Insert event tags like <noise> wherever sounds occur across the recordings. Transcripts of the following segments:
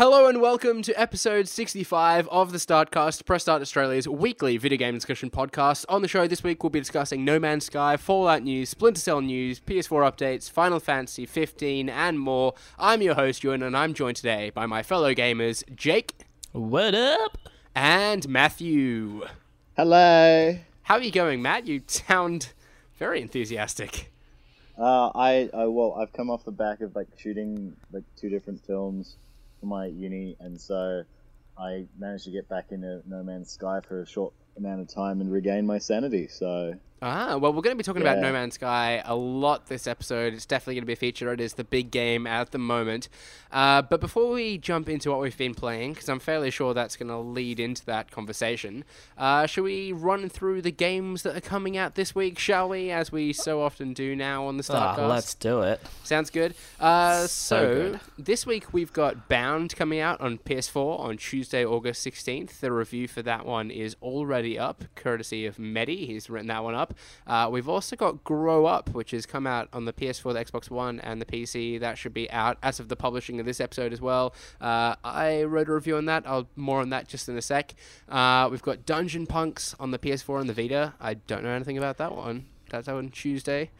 Hello and welcome to episode 65 of the Startcast, Press Start Australia's weekly video game discussion podcast. On the show this week, we'll be discussing No Man's Sky, Fallout news, Splinter Cell news, PS4 updates, Final Fantasy 15, and more. I'm your host, Ewan, and I'm joined today by my fellow gamers, Jake. What up? And Matthew. Hello. How are you going, Matt? You sound very enthusiastic. Uh, I, I well, I've come off the back of like shooting like two different films for my uni, and so I managed to get back into No Man's Sky for a short amount of time and regain my sanity. So Ah, well, we're going to be talking about No Man's Sky a lot this episode. It's definitely going to be a feature. It is the big game at the moment. Uh, but before we jump into what we've been playing, because I'm fairly sure that's going to lead into that conversation, uh, shall we run through the games that are coming out this week, shall we? As we so often do now on the Ah, Startcast. let's do it. Sounds good. Uh, So so, good. this week we've got Bound coming out on PS4 on Tuesday, August 16th. The review for that one is already up, courtesy of Medi. He's written that one up. Uh, we've also got Grow Up, which has come out on the PS4, the Xbox One, and the PC. That should be out as of the publishing of this episode as well. Uh, I wrote a review on that. I'll more on that just in a sec. Uh, we've got Dungeon Punks on the PS4 and the Vita. I don't know anything about that one. That's out on Tuesday.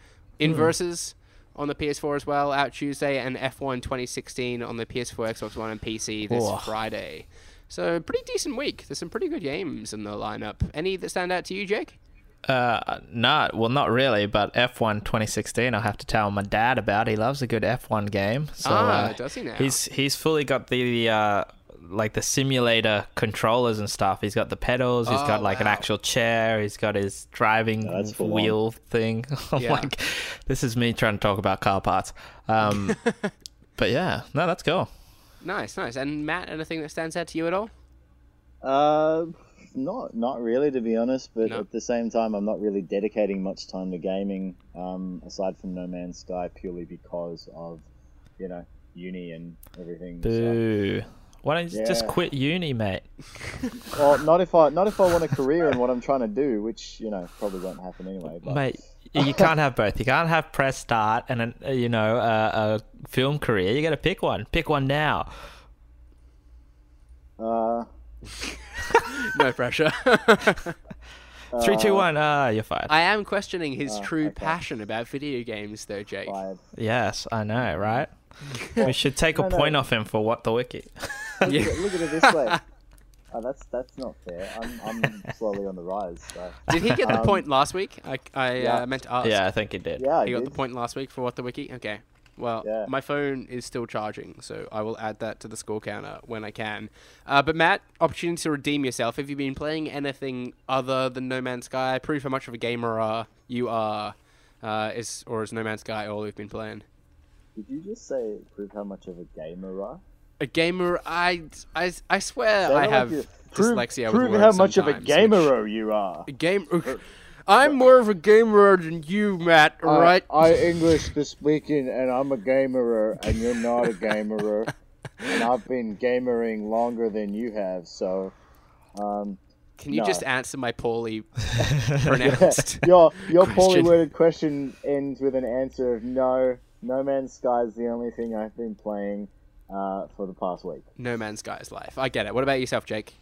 Inversus on the PS4 as well, out Tuesday, and F1 2016 on the PS4, Xbox One, and PC this Oh. Friday. So, pretty decent week. There's some pretty good games in the lineup. Any that stand out to you, Jake? Uh, not well, not really, but F1 2016, I'll have to tell my dad about. He loves a good F1 game. So, Ah, uh, does he now? He's he's fully got the uh, like the simulator controllers and stuff. He's got the pedals. He's Oh, got like an actual chair. He's got his driving Yeah, that's full wheel thing. <laughs> I'm Yeah. like, this is me trying to talk about car parts. Um, <laughs> but yeah, no, that's cool. Nice, nice. And Matt, anything that stands out to you at all? uh, not not really to be honest, but No. at the same time, I'm not really dedicating much time to gaming. Um, aside from No Man's Sky, purely because of you know uni and everything. So. Boo. Why don't you just quit uni, mate? <laughs> Well, not if I not if I want a career in what I'm trying to do, which you know probably won't happen anyway. But Mate, you can't have both. You can't have press start and an, uh, you know a, a film career. You got to pick one. Pick one now. uh, <laughs> No pressure. <laughs> Three, two, one. Ah, you're fired. I am questioning his Oh, true okay. passion about video games, though, Jake. fired. yes, I know, right? we should take a No, no. point off him for what the wiki. Look, Yeah. at, <laughs> look at it this way. Oh, that's that's not fair. I'm, I'm slowly on the rise. So. Did he get the Um, point last week? I, I yeah. uh, meant to ask. yeah, I think he did. Yeah, I He got did. the point last week for what the wiki? Okay. Well, Yeah. my phone is still charging, so I will add that to the score counter when I can. Uh, but Matt, opportunity to redeem yourself. Have you been playing anything other than No Man's Sky? Prove how much of a gamer uh, you are. Uh, is or is No Man's Sky all you've been playing? Did you just say prove how much of a gamer are? A gamer, I, I, I swear I have prove, dyslexia. with Prove how much of a gamer you are. A game. I'm more of a gamer than you, Matt. I- Right? I, English to speaking, and I'm a gamerer, and you're not a gamerer. and I've been gamering longer than you have, so. Um, Can you no. just answer my poorly <laughs> pronounced? <laughs> your your Question. poorly worded question ends with an answer of no. No Man's Sky is the only thing I've been playing uh, for the past week. No Man's Sky's life. I get it. What about yourself, Jake?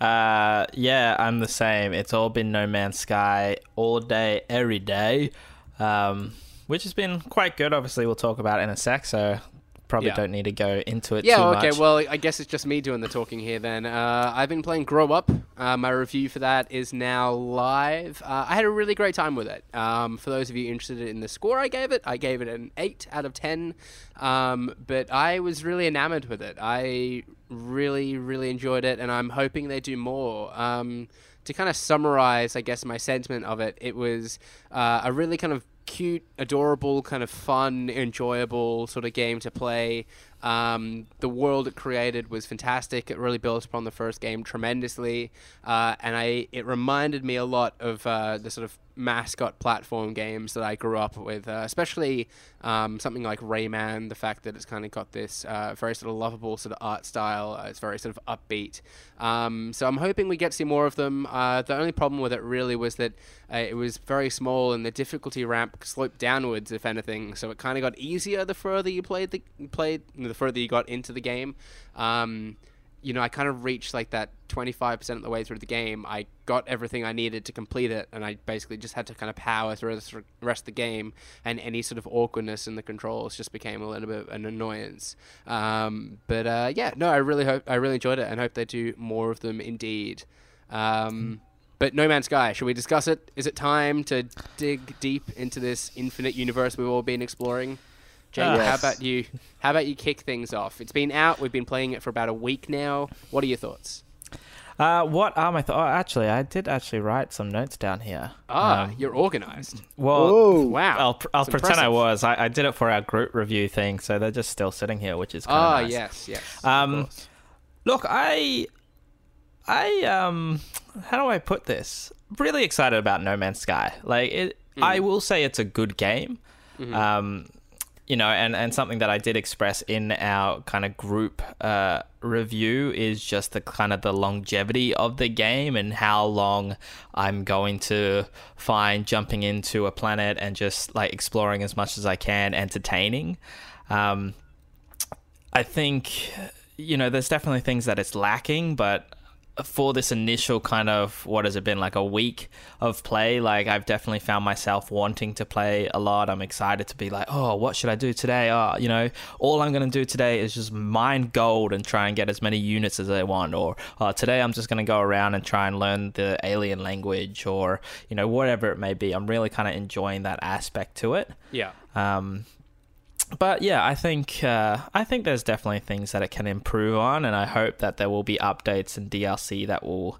Uh, yeah, I'm the same. It's all been No Man's Sky all day, every day, um, which has been quite good. Obviously, we'll talk about in a sec, so probably Yeah. don't need to go into it Yeah, okay. much. Well, I guess it's just me doing the talking here then. Uh, I've been playing Grow Up. Uh, my review for that is now live. Uh, I had a really great time with it. Um, for those of you interested in the score I gave it, I gave it an 8 out of 10. Um, but I was really enamored with it. I really, really enjoyed it, and I'm hoping they do more. Um, to kind of summarize, I guess, my sentiment of it, it was uh, a really kind of cute, adorable, kind of fun, enjoyable sort of game to play. Um, the world it created was fantastic. It really built upon the first game tremendously, uh, and I it reminded me a lot of uh, the sort of mascot platform games that I grew up with, uh, especially um, something like Rayman. The fact that it's kind of got this uh, very sort of lovable sort of art style. Uh, it's very sort of upbeat. Um, so I'm hoping we get to see more of them. Uh, the only problem with it really was that it was very small and the difficulty ramp sloped downwards, if anything. So it kind of got easier the further you played the played the further you got into the game. Um, you know, I kind of reached like that 25% of the way through the game. I got everything I needed to complete it, and I basically just had to kind of power through the rest of the game, and any sort of awkwardness in the controls just became a little bit of an annoyance. Um, but uh, yeah, no, I really hope I really enjoyed it, and hope they do more of them indeed. Um, but No Man's Sky, should we discuss it? Is it time to dig deep into this infinite universe we've all been exploring? Jake, Ah. how about you? How about you kick things off? It's been out. We've been playing it for about a week now. What are your thoughts? Uh, what are my thoughts? Oh, actually, I did actually write some notes down here. Ah, Um, you're organized. well, Whoa. Wow. I'll, I'll It's pretend I was. I, I did it for our group review thing, so they're just still sitting here, which is kind of Ah, nice. yes, yes. Um. Look, I, I um, how do I put this? Really excited about No Man's Sky. Like it, Hmm. I will say it's a good game. Mm-hmm. Um, you know, and and something that I did express in our kind of group uh review is just the kind of the longevity of the game and how long I'm going to find jumping into a planet and just like exploring as much as I can, entertaining. Um, I think you know there's definitely things that it's lacking, but for this initial kind of what has it been like a week of play like i've definitely found myself wanting to play a lot. I'm excited to be like oh what should i do today? Oh you know all i'm going to do today is just mine gold and try and get as many units as i want or uh, today i'm just going to go around and try and learn the alien language or you know whatever it may be. I'm really kind of enjoying that aspect to it. Yeah. um, but yeah, I think uh, I think there's definitely things that it can improve on, and I hope that there will be updates and DLC that will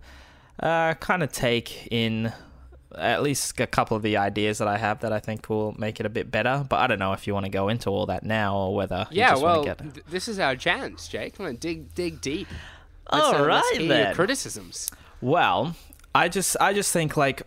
uh, kind of take in at least a couple of the ideas that I have that I think will make it a bit better. But I don't know if you want to go into all that now or whether you Yeah, just well, get. th- this is our chance, Jake. Come on, dig, dig deep. All uh, right, hear your then. criticisms. Well, I just I just think like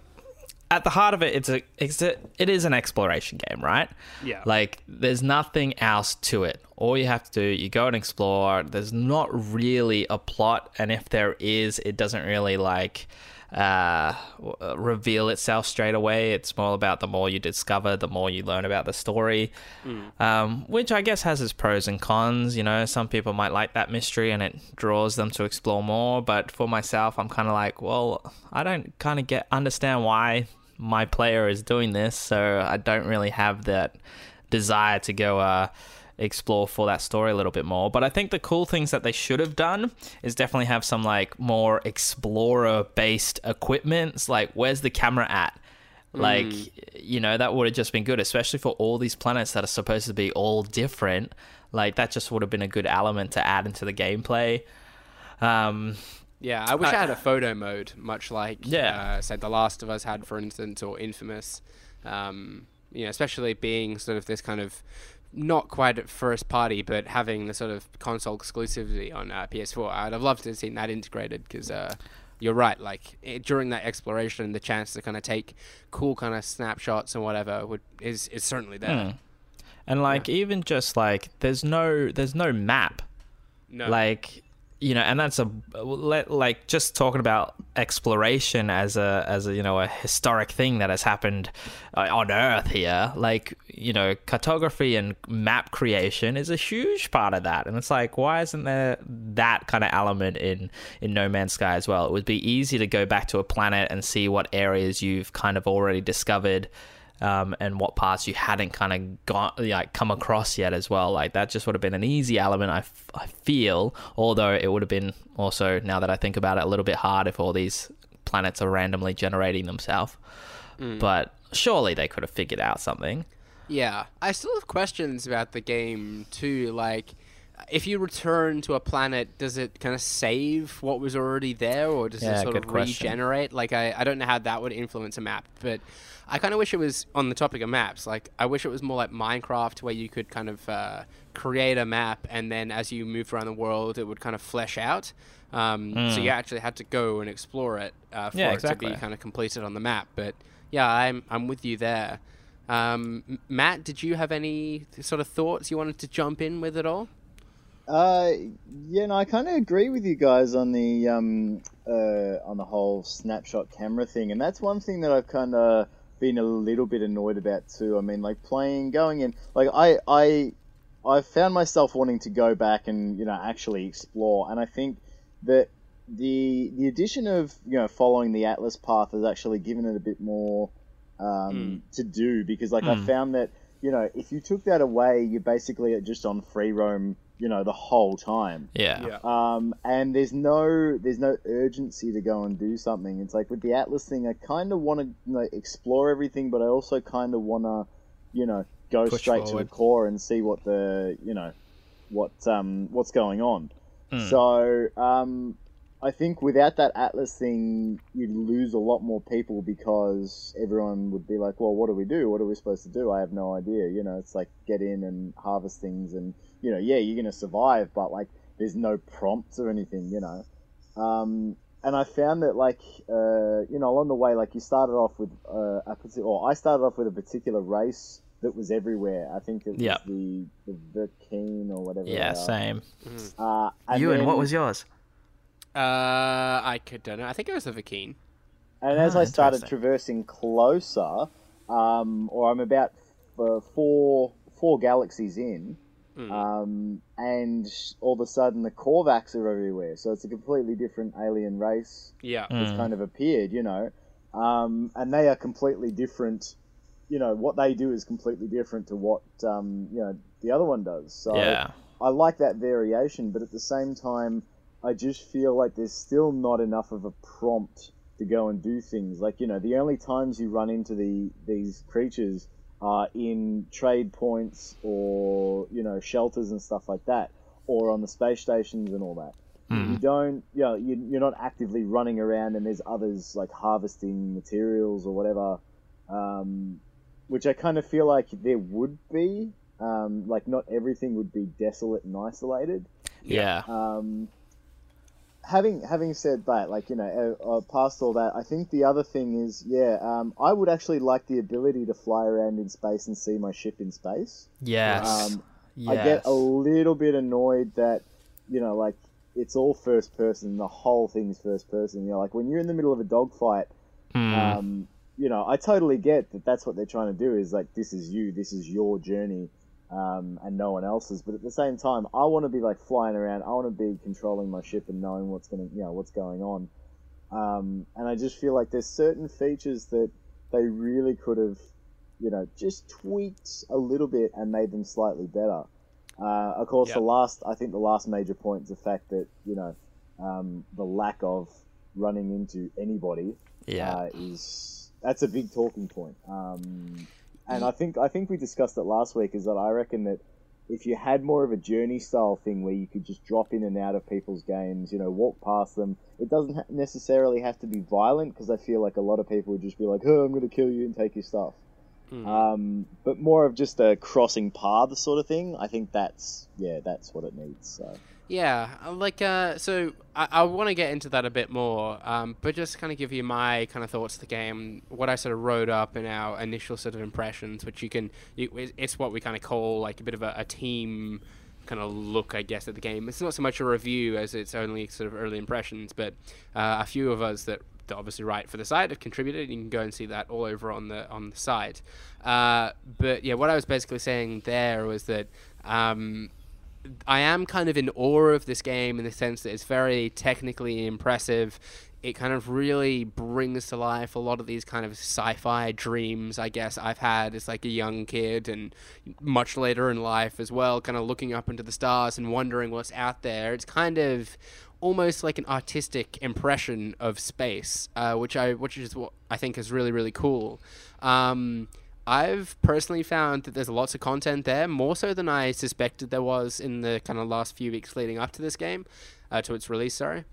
at the heart of it, it's a it's a, it is an exploration game, right? Yeah. Like there's nothing else to it. All you have to do, you go and explore. There's not really a plot, and if there is, it doesn't really like uh, uh, reveal itself straight away. It's more about the more you discover, the more you learn about the story, um, which I guess has its pros and cons. You know, some people might like that mystery and it draws them to explore more. But for myself, I'm kind of like, well, I don't kind of get understand why my player is doing this, so I don't really have that desire to go uh, explore for that story a little bit more. But I think the cool things that they should have done is definitely have some like more explorer based equipment. It's like, where's the camera at? Like, you know, that would have just been good, especially for all these planets that are supposed to be all different. Like, that just would have been a good element to add into the gameplay. Um, Yeah, I wish I- I, had a photo mode, much like Yeah. uh, say The Last of Us had, for instance, or Infamous. Um, you know, especially being sort of this kind of not quite at first party, but having the sort of console exclusivity on uh, PS4. I'd have loved to have seen that integrated because uh, you're right. Like it, during that exploration, the chance to kind of take cool kind of snapshots and whatever would is is certainly there. hmm. And like even just like there's no there's no map. No, Like you know, and that's a like just talking about exploration as a as a you know a historic thing that has happened uh, on Earth here. Like you know, cartography and map creation is a huge part of that, and it's like why isn't there that kind of element in in No Man's Sky as well? It would be easy to go back to a planet and see what areas you've kind of already discovered um, and what parts you hadn't kind of got like come across yet as well. Like that just would have been an easy element. I, f- I feel, although it would have been also now that I think about it a little bit hard if all these planets are randomly generating themselves. But surely they could have figured out something. Yeah, I still have questions about the game too. Like, if you return to a planet, does it kind of save what was already there, or does Yeah, it sort of question. regenerate? Like, I, I don't know how that would influence a map, but I kind of wish it was on the topic of maps. Like, I wish it was more like Minecraft, where you could kind of uh, create a map, and then as you moved around the world, it would kind of flesh out. Um, So you actually had to go and explore it uh, for Hmm. Yeah, it to be kind of completed on the map. But yeah, I'm I'm with you there. Um, Matt, did you have any sort of thoughts you wanted to jump in with at all? Uh, yeah, no, I kind of agree with you guys on the um, uh, on the whole snapshot camera thing, and that's one thing that I've kind of been a little bit annoyed about too. I mean, like playing, going in, like I, I, I've found myself wanting to go back and you know actually explore, and I think that the the addition of you know following the Atlas path has actually given it a bit more um, to do because like I Mm. found that you know if you took that away, you're basically just on free roam, you know, the whole time. Yeah. Um, and there's no there's no urgency to go and do something. It's like with the Atlas thing, I kind of want to you know, explore everything, but I also kind of want to, you know, go Push straight to the core and see what the you know what um what's going on. Mm. So um, I think without that Atlas thing, you'd lose a lot more people because everyone would be like, "Well, what do we do? What are we supposed to do? I have no idea." You know, it's like get in and harvest things, and you know, yeah, you're gonna survive, but like, there's no prompts or anything. You know, um, and I found that like, uh, you know, along the way, like you started off with uh, a particular, or I started off with a particular race that was everywhere. I think it was Yep. the the Vy'keen or whatever. Yeah, are. same. Uh, and Ewan, then- what was yours? Uh, I could don't know. I think it was the Vy'keen. And as Ah, I started traversing closer, um, or I'm about uh, four four galaxies in, Mm. um, and all of a sudden the Korvax are everywhere. So it's a completely different alien race Yeah. that's Mm. kind of appeared, you know, um, and they are completely different. You know what they do is completely different to what um, you know the other one does. So Yeah. I like that variation, but at the same time, I just feel like there's still not enough of a prompt to go and do things. Like you know, the only times you run into the these creatures are in trade points or you know shelters and stuff like that, or on the space stations and all that. You don't, you know, you, you're not actively running around, and there's others like harvesting materials or whatever. Um, which I kind of feel like there would be. Um, like not everything would be desolate and isolated. Yeah. Um, having having said that, like you know, uh, uh, past all that, I think the other thing is, yeah, um, I would actually like the ability to fly around in space and see my ship in space. Yes. Um, yes. I get a little bit annoyed that, you know, like it's all first person. The whole thing's first person. You know, like when you're in the middle of a dogfight, Mm. um, you know, I totally get that. That's what they're trying to do. Is like this is you. This is your journey. Um, and no one else's, but at the same time, I want to be like flying around. I want to be controlling my ship and knowing what's going to, you know, what's going on. Um, and I just feel like there's certain features that they really could have, you know, just tweaked a little bit and made them slightly better. Uh, of course, Yeah. the last, I think the last major point is the fact that, you know, um, the lack of running into anybody yeah. uh, is that's a big talking point. Um, and I think I think we discussed it last week. Is that I reckon that if you had more of a journey style thing where you could just drop in and out of people's games, you know, walk past them, it doesn't ha- necessarily have to be violent because I feel like a lot of people would just be like, "Oh, I'm going to kill you and take your stuff." Mhm. Um, but more of just a crossing paths sort of thing. I think that's yeah, that's what it needs. So. Yeah, uh, like uh, so I, I want to get into that a bit more, um, but just kind of give you my kind of thoughts of the game, what I sort of wrote up in our initial sort of impressions, which you can, it's what we kind of call like a bit of a, a team kind of look, I guess, at the game. It's not so much a review as it's only sort of early impressions, but uh, a few of us that that obviously write for the site have contributed. You can go and see that all over on the on the site. Uh, but yeah, what I was basically saying there was that. Um, I am kind of in awe of this game in the sense that it's very technically impressive. It kind of really brings to life a lot of these kind of sci-fi dreams I guess I've had as like a young kid and much later in life as well, kind of looking up into the stars and wondering what's out there. It's kind of almost like an artistic impression of space, uh, which I which is what I think is really really cool. Um, I've personally found that there's lots of content there, more so than I suspected there was in the kind of last few weeks leading up to this game, uh, to its release. Sorry.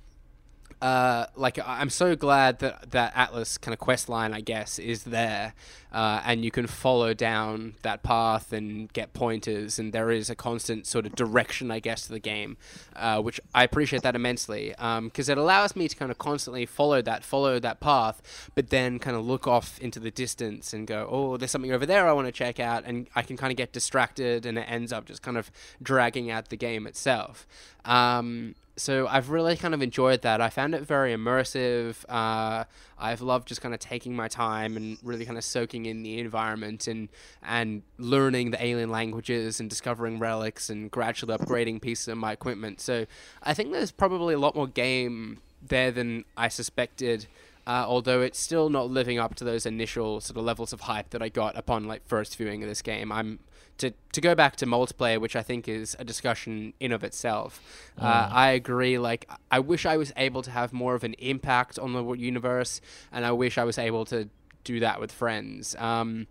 Uh, like I'm so glad that that Atlas kind of quest line, I guess, is there, uh, and you can follow down that path and get pointers, and there is a constant sort of direction, I guess, to the game, uh, which I appreciate that immensely, because it allows me to kind of constantly follow that, follow that path, but then kind of look off into the distance and go, oh, there's something over there I want to check out, and I can kind of get distracted, and it ends up just kind of dragging out the game itself. Um, so I've really kind of enjoyed that. I found it very immersive. Uh, I've loved just kind of taking my time and really kind of soaking in the environment and and learning the alien languages and discovering relics and gradually upgrading pieces of my equipment. So I think there's probably a lot more game there than I suspected. Uh, although it's still not living up to those initial sort of levels of hype that I got upon like first viewing of this game. I'm to to go back to multiplayer, which I think is a discussion in of itself. Uh, Mm. I agree. Like I wish I was able to have more of an impact on the universe, and I wish I was able to do that with friends. Um,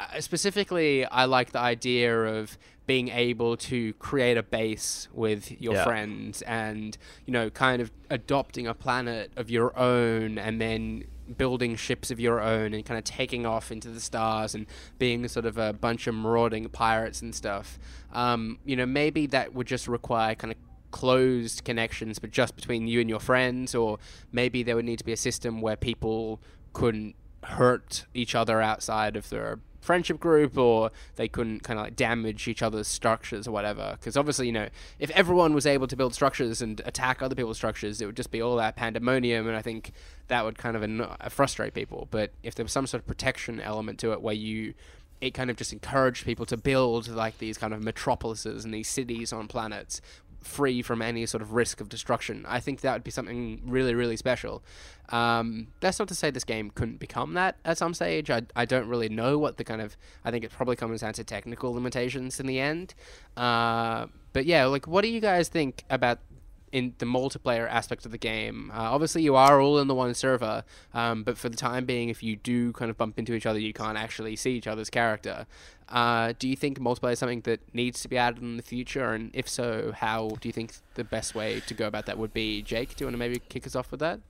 uh, specifically, I like the idea of being able to create a base with your Yeah. friends and you know kind of adopting a planet of your own and then building ships of your own and kind of taking off into the stars and being sort of a bunch of marauding pirates and stuff. Um, you know maybe that would just require kind of closed connections but just between you and your friends or maybe there would need to be a system where people couldn't hurt each other outside of their friendship group or they couldn't kind of like damage each other's structures or whatever. Because obviously you know if everyone was able to build structures and attack other people's structures it would just be all that pandemonium and i think that would kind of anno- uh, frustrate people. But if there was some sort of protection element to it where you it kind of just encouraged people to build like these kind of metropolises and these cities on planets free from any sort of risk of destruction. I think that would be something really, really special. Um, that's not to say this game couldn't become that at some stage. I, I don't really know what the kind of. I think it probably comes down to technical limitations in the end. Uh, but yeah, like, what do you guys think about in the multiplayer aspect of the game. Uh, obviously, you are all in the one server, um, but for the time being, if you do kind of bump into each other, you can't actually see each other's character. Uh, do you think multiplayer is something that needs to be added in the future? And if so, how do you think the best way to go about that would be? Jake, do you want to maybe kick us off with that?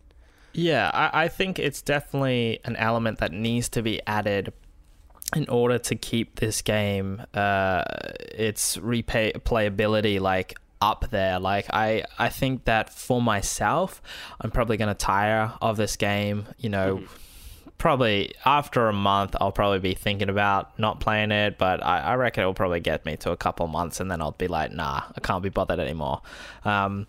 Yeah, I, I think it's definitely an element that needs to be added in order to keep this game uh, its replayability like up there. Like I, I think that for myself, I'm probably gonna tire of this game. You know. Probably after a month, I'll probably be thinking about not playing it, but I, I reckon it'll probably get me to a couple months, and then I'll be like, nah, I can't be bothered anymore. Um,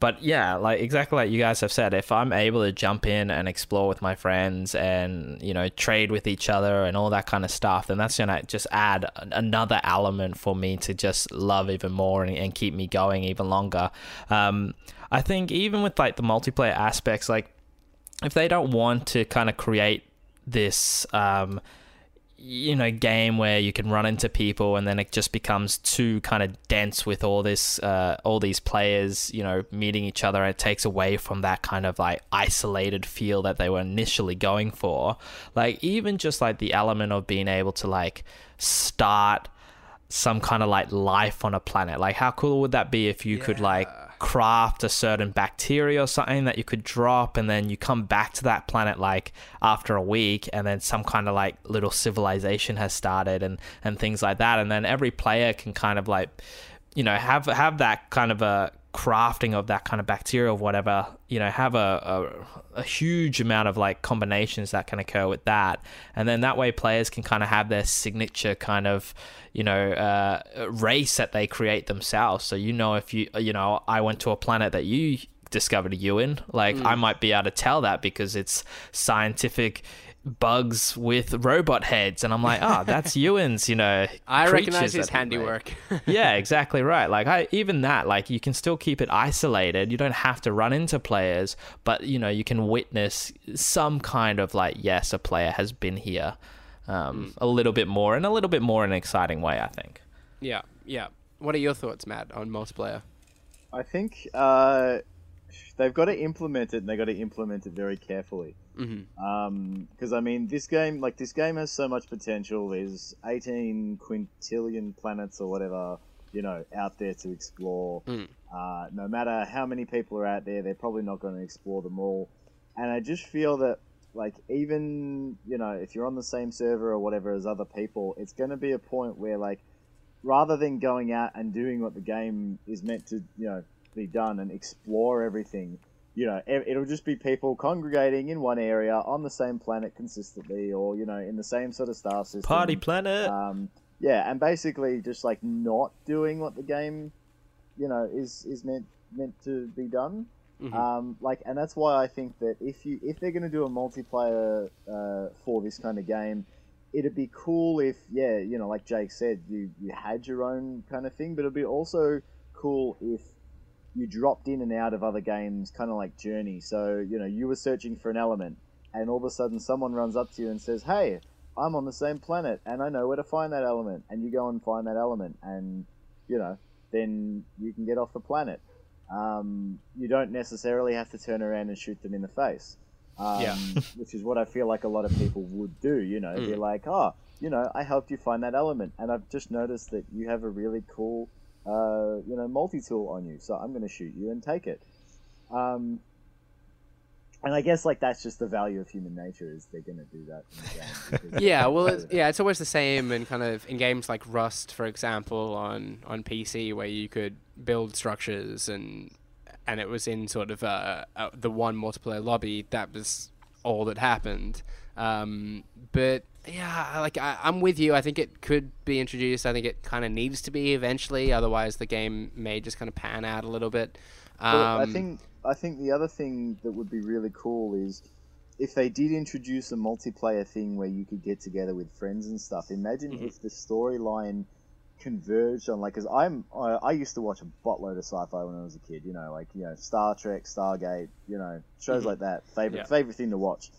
but yeah, like exactly like you guys have said, if I'm able to jump in and explore with my friends and you know trade with each other and all that kind of stuff, then that's gonna just add another element for me to just love even more and, and keep me going even longer. Um, I think even with like the multiplayer aspects, like if they don't want to kind of create this um, you know game where you can run into people and then it just becomes too kind of dense with all this uh, all these players you know meeting each other. And it takes away from that kind of like isolated feel that they were initially going for. Like even just like the element of being able to like start some kind of like life on a planet. Like how cool would that be if you could like craft a certain bacteria or something that you could drop and then you come back to that planet like after a week and then some kind of like little civilization has started and and things like that. And then every player can kind of like you know have have that kind of a crafting of that kind of bacteria or whatever you know have a, a, a huge amount of like combinations that can occur with that. And then that way players can kind of have their signature kind of you know uh, race that they create themselves. So you know if you you know i went to a planet that you discovered a ewan like i might be able to tell that because it's scientific bugs with robot heads and i'm like oh that's <laughs> ewan's you know I recognize his that he made." handiwork. <laughs> yeah, <laughs> exactly right. Like I even that, like you can still keep it isolated. You don't have to run into players, but you know, you can witness some kind of like, yes, a player has been here. Um, a little bit more and a little bit more in an exciting way, I think. yeah, yeah. What are your thoughts, Matt, on multiplayer? I think uh, they've got to implement it, and they've got to implement it very carefully. Mm-hmm. Because I mean, this game, like this game, has so much potential. There's 18 quintillion planets or whatever, you know, out there to explore. Mm. Uh, no matter how many people are out there, they're probably not going to explore them all. And I just feel that, like, even you know, if you're on the same server or whatever as other people, it's going to be a point where, like, rather than going out and doing what the game is meant to, you know, be done and explore everything, you know, it- it'll just be people congregating in one area on the same planet consistently, or you know, in the same sort of star system. Party planet. Um, yeah, and basically just like not doing what the game, you know, is is meant meant to be done. Mhm. Um, like, and that's why I think that if you if they're going to do a multiplayer uh, for this kind of game, it'd be cool if yeah, you know, like Jake said, you you had your own kind of thing, but it'd be also cool if you dropped in and out of other games, kind of like Journey. So you know, you were searching for an element, and all of a sudden, someone runs up to you and says, "Hey, I'm on the same planet, and I know where to find that element," and you go and find that element, and you know, then you can get off the planet. Um, you don't necessarily have to turn around and shoot them in the face. Um, Yeah. <laughs> which is what I feel like a lot of people would do. You know, they're Mm. like, "Oh, you know, I helped you find that element, and I've just noticed that you have a really cool, uh, you know, multi tool on you, so I'm going to shoot you and take it." Um, and I guess like that's just the value of human nature is they're going to do that. In the <laughs> yeah, well, it's, yeah, it's always the same in kind of in games like Rust, for example, on on PC, where you could build structures and and it was in sort of uh, uh, the one multiplayer lobby. That was all that happened. Um, but yeah, like I, I'm with you. I think it could be introduced. I think it kind of needs to be eventually. Otherwise, the game may just kind of pan out a little bit. Um, Well, I think I think the other thing that would be really cool is if they did introduce a multiplayer thing where you could get together with friends and stuff. Imagine Mhm. if the storyline converged on like because I'm I, I used to watch a buttload of sci-fi when I was a kid. You know, like you know Star Trek, Stargate, you know shows Mhm. like that. Favorite Yeah. favorite thing to watch.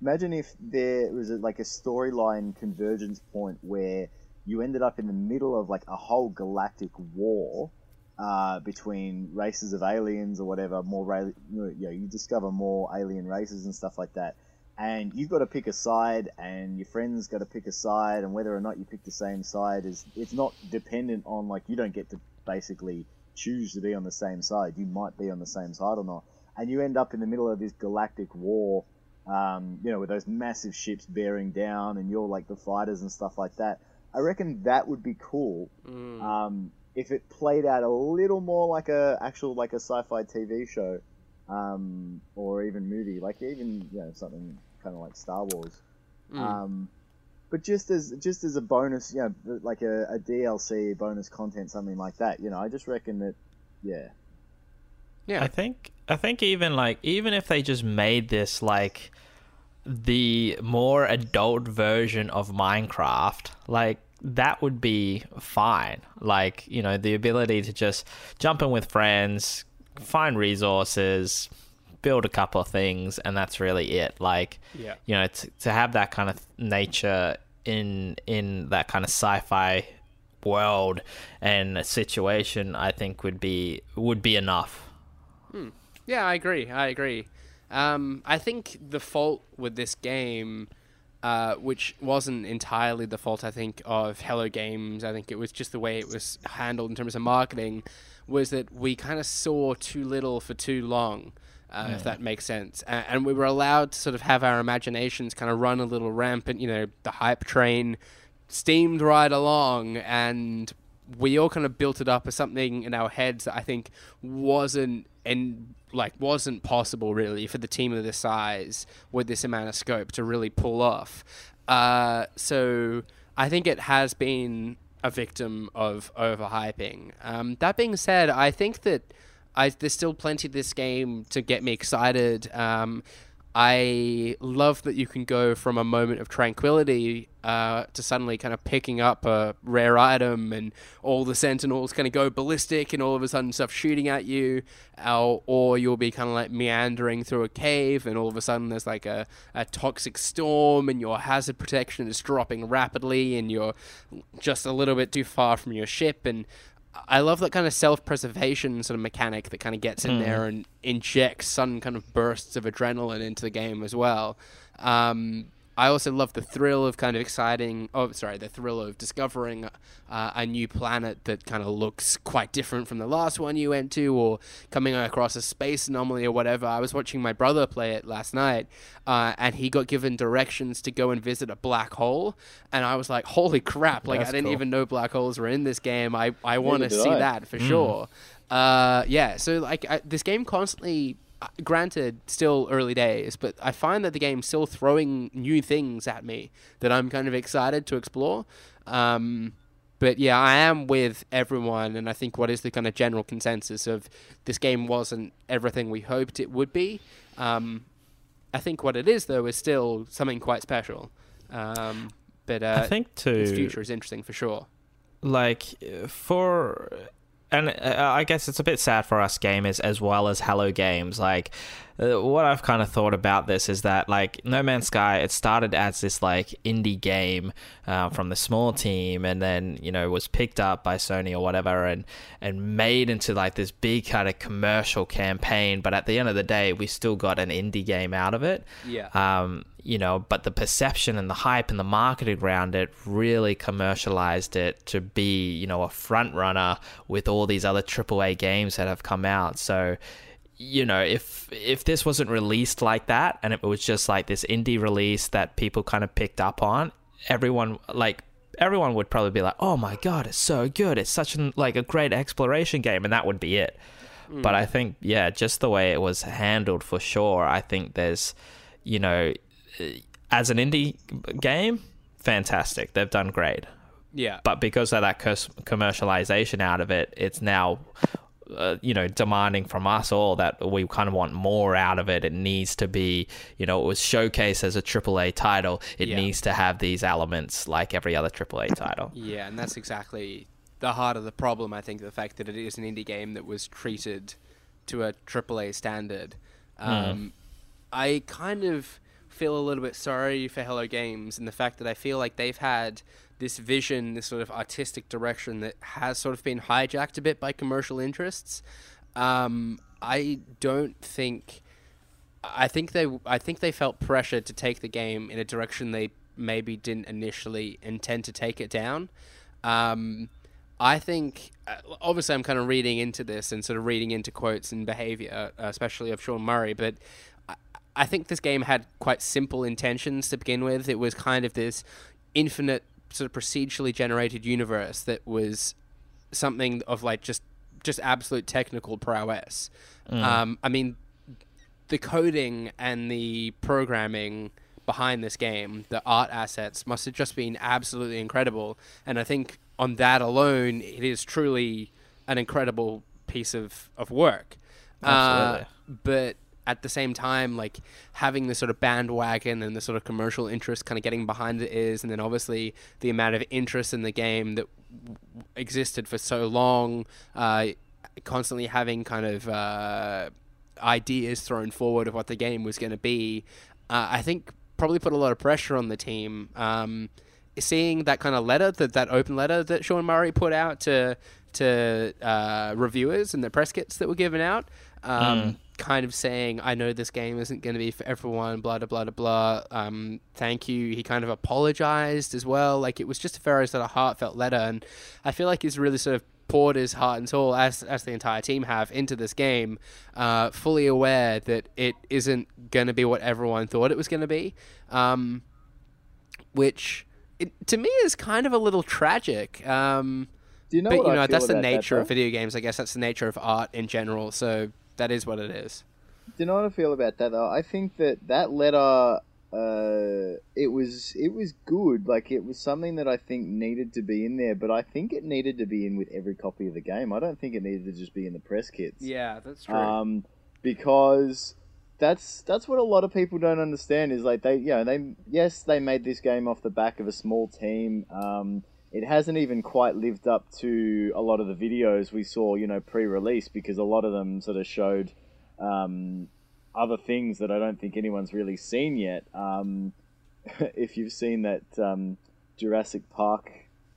Imagine if there was a, like a storyline convergence point where you ended up in the middle of like a whole galactic war uh, between races of aliens or whatever. More, you know, you discover more alien races and stuff like that, and you've got to pick a side, and your friends got to pick a side, and whether or not you pick the same side is it's not dependent on like you don't get to basically choose to be on the same side. You might be on the same side or not, and you end up in the middle of this galactic war. Um, you know, with those massive ships bearing down, and you're like the fighters and stuff like that. I reckon that would be cool mm, um, if it played out a little more like a actual like a sci-fi TV show, um, or even movie, like even you know something kind of like Star Wars. mm. Um, but just as just as a bonus, you know, like a, a DLC bonus content, something like that. You know, I just reckon that, yeah, yeah, I think I think even like even if they just made this like the more adult version of Minecraft, like that would be fine. Like, you know, the ability to just jump in with friends, find resources, build a couple of things, and that's really it. Like, yeah. you know, to, to have that kind of nature in in that kind of sci-fi world and situation, I think would be would be enough. Yeah, I agree. I agree. Um, I think the fault with this game, uh, which wasn't entirely the fault, I think, of Hello Games, I think it was just the way it was handled in terms of marketing, was that we kind of saw too little for too long, uh, if that makes sense. And, and we were allowed to sort of have our imaginations kind of run a little rampant. You know, the hype train steamed right along, and we all kind of built it up as something in our heads that I think wasn't and like wasn't possible really for the team of this size with this amount of scope to really pull off. Uh, so I think it has been a victim of overhyping. Um, that being said, I think that I, there's still plenty of this game to get me excited. Um, I love that you can go from a moment of tranquility uh, to suddenly kind of picking up a rare item, and all the sentinels kind of go ballistic, and all of a sudden stuff shooting at you, uh, or you'll be kind of like meandering through a cave, and all of a sudden there's like a, a toxic storm, and your hazard protection is dropping rapidly, and you're just a little bit too far from your ship, and I love that kind of self-preservation sort of mechanic that kind of gets in there and injects some kind of bursts of adrenaline into the game as well. Um, I also love the thrill of kind of exciting. Oh, sorry, the thrill of discovering uh, a new planet that kind of looks quite different from the last one you went to, or coming across a space anomaly or whatever. I was watching my brother play it last night, uh, and he got given directions to go and visit a black hole, and I was like, "Holy crap!" Like That's I didn't cool. even know black holes were in this game. I I want to see I. that for sure. Uh, yeah, so like I, this game constantly. Uh, Granted, still early days, but I find that the game's still throwing new things at me that I'm kind of excited to explore. Um, but yeah, I am with everyone, and I think what is the kind of general consensus of this game wasn't everything we hoped it would be. Um, I think what it is though is still something quite special. Um, but uh, I think too. its future is interesting for sure. like for and uh, I guess it's a bit sad for us gamers as well as Hello Games. Like, uh, what I've kind of thought about this is that, like, No Man's Sky, it started as this, like, indie game uh, from the small team and then, you know, was picked up by Sony or whatever and, and made into, like, this big kind of commercial campaign. But at the end of the day, we still got an indie game out of it. Yeah. Um, you know, but the perception and the hype and the marketing around it really commercialized it to be, you know, a front runner with all these other AAA games that have come out. So, you know, if if this wasn't released like that and it was just like this indie release that people kind of picked up on, everyone like everyone would probably be like, "Oh my god, it's so good! It's such an like a great exploration game," and that would be it. Hmm. But I think, yeah, just the way it was handled for sure. I think there's, you know, as an indie game, fantastic. They've done great. Yeah. But because of that commercialization out of it, it's now, uh, you know, demanding from us all that we kind of want more out of it. It needs to be, you know, it was showcased as a AAA title. It Yeah. needs to have these elements like every other AAA title. Yeah, and that's exactly the heart of the problem. I think the fact that it is an indie game that was treated to a AAA standard. Um, I kind of feel a little bit sorry for Hello Games and the fact that I feel like they've had this vision, this sort of artistic direction that has sort of been hijacked a bit by commercial interests. Um, I don't think. I think they I think they felt pressured to take the game in a direction they maybe didn't initially intend to take it down. Um, I think uh, obviously I'm kind of reading into this and sort of reading into quotes and behavior, uh, especially of Sean Murray, but I think this game had quite simple intentions to begin with. It was kind of this infinite sort of procedurally generated universe that was something of like just just absolute technical prowess. Um, I mean, the coding and the programming behind this game, the art assets must have just been absolutely incredible. And I think on that alone, it is truly an incredible piece of, of work. Absolutely. Uh, but at the same time, like having the sort of bandwagon and the sort of commercial interest kind of getting behind it is, and then obviously the amount of interest in the game that w- existed for so long, uh, constantly having kind of uh, ideas thrown forward of what the game was going to be, uh, I think probably put a lot of pressure on the team. Um, seeing that kind of letter, that that open letter that Sean Murray put out to to uh, reviewers and the press kits that were given out, um, kind of saying, "I know this game isn't going to be for everyone." Blah blah blah blah blah. Um, thank you. He kind of apologized as well. Like it was just a very sort of heartfelt letter, and I feel like he's really sort of poured his heart and soul, as as the entire team have, into this game, uh, fully aware that it isn't going to be what everyone thought it was going to be, um, which it, to me is kind of a little tragic. Um, Do you know but what you I know that's the about that, nature of video games. I guess that's the nature of art in general. So that is what it is. Do you know what I feel about that though? I think that that letter, uh, it was it was good. Like it was something that I think needed to be in there, but I think it needed to be in with every copy of the game. I don't think it needed to just be in the press kits. Yeah, that's true. Um, because that's that's what a lot of people don't understand is like they you know they yes they made this game off the back of a small team. Um, it hasn't even quite lived up to a lot of the videos we saw you know pre-release because a lot of them sort of showed um, other things that I don't think anyone's really seen yet. Um, <laughs> if you've seen that um, Jurassic Park.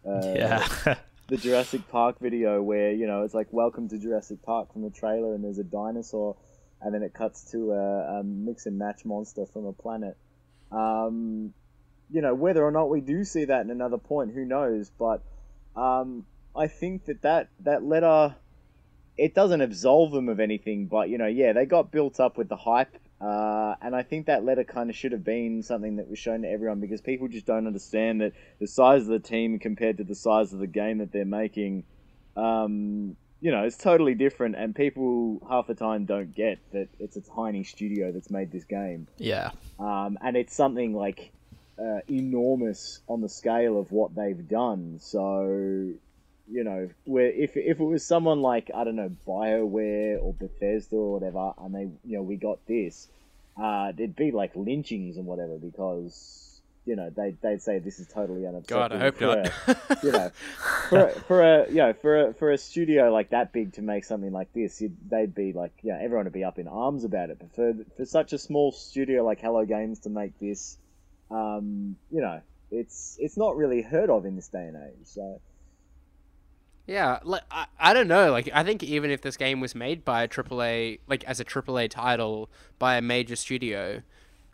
Uh, yeah. <laughs> the Jurassic Park video where you know it's like "Welcome to Jurassic Park" from the trailer, and there's a dinosaur, and then it cuts to a, a mix and match monster from a planet. Um, you know whether or not we do see that in another point, who knows? But um, I think that that that letter it doesn't absolve them of anything, but you know, yeah, they got built up with the hype, uh, and I think that letter kind of should have been something that was shown to everyone because people just don't understand that the size of the team compared to the size of the game that they're making, um, you know, it's totally different, and people half the time don't get that it's a tiny studio that's made this game yeah. um, and it's something like uh, enormous on the scale of what they've done. So, you know, where if if it was someone like I don't know Bioware or Bethesda or whatever, and they you know we got this, uh, it'd be like lynchings and whatever because you know they they'd say this is totally unacceptable. God, I hope for not. A, you know, for a, for a you know for a, for a studio like that big to make something like this, they'd be like yeah, everyone would be up in arms about it. But for for such a small studio like Hello Games to make this, um, you know, it's it's not really heard of in this day and age. So Yeah, like I, I don't know. Like I think even if this game was made by a AAA, like as a AAA title by a major studio,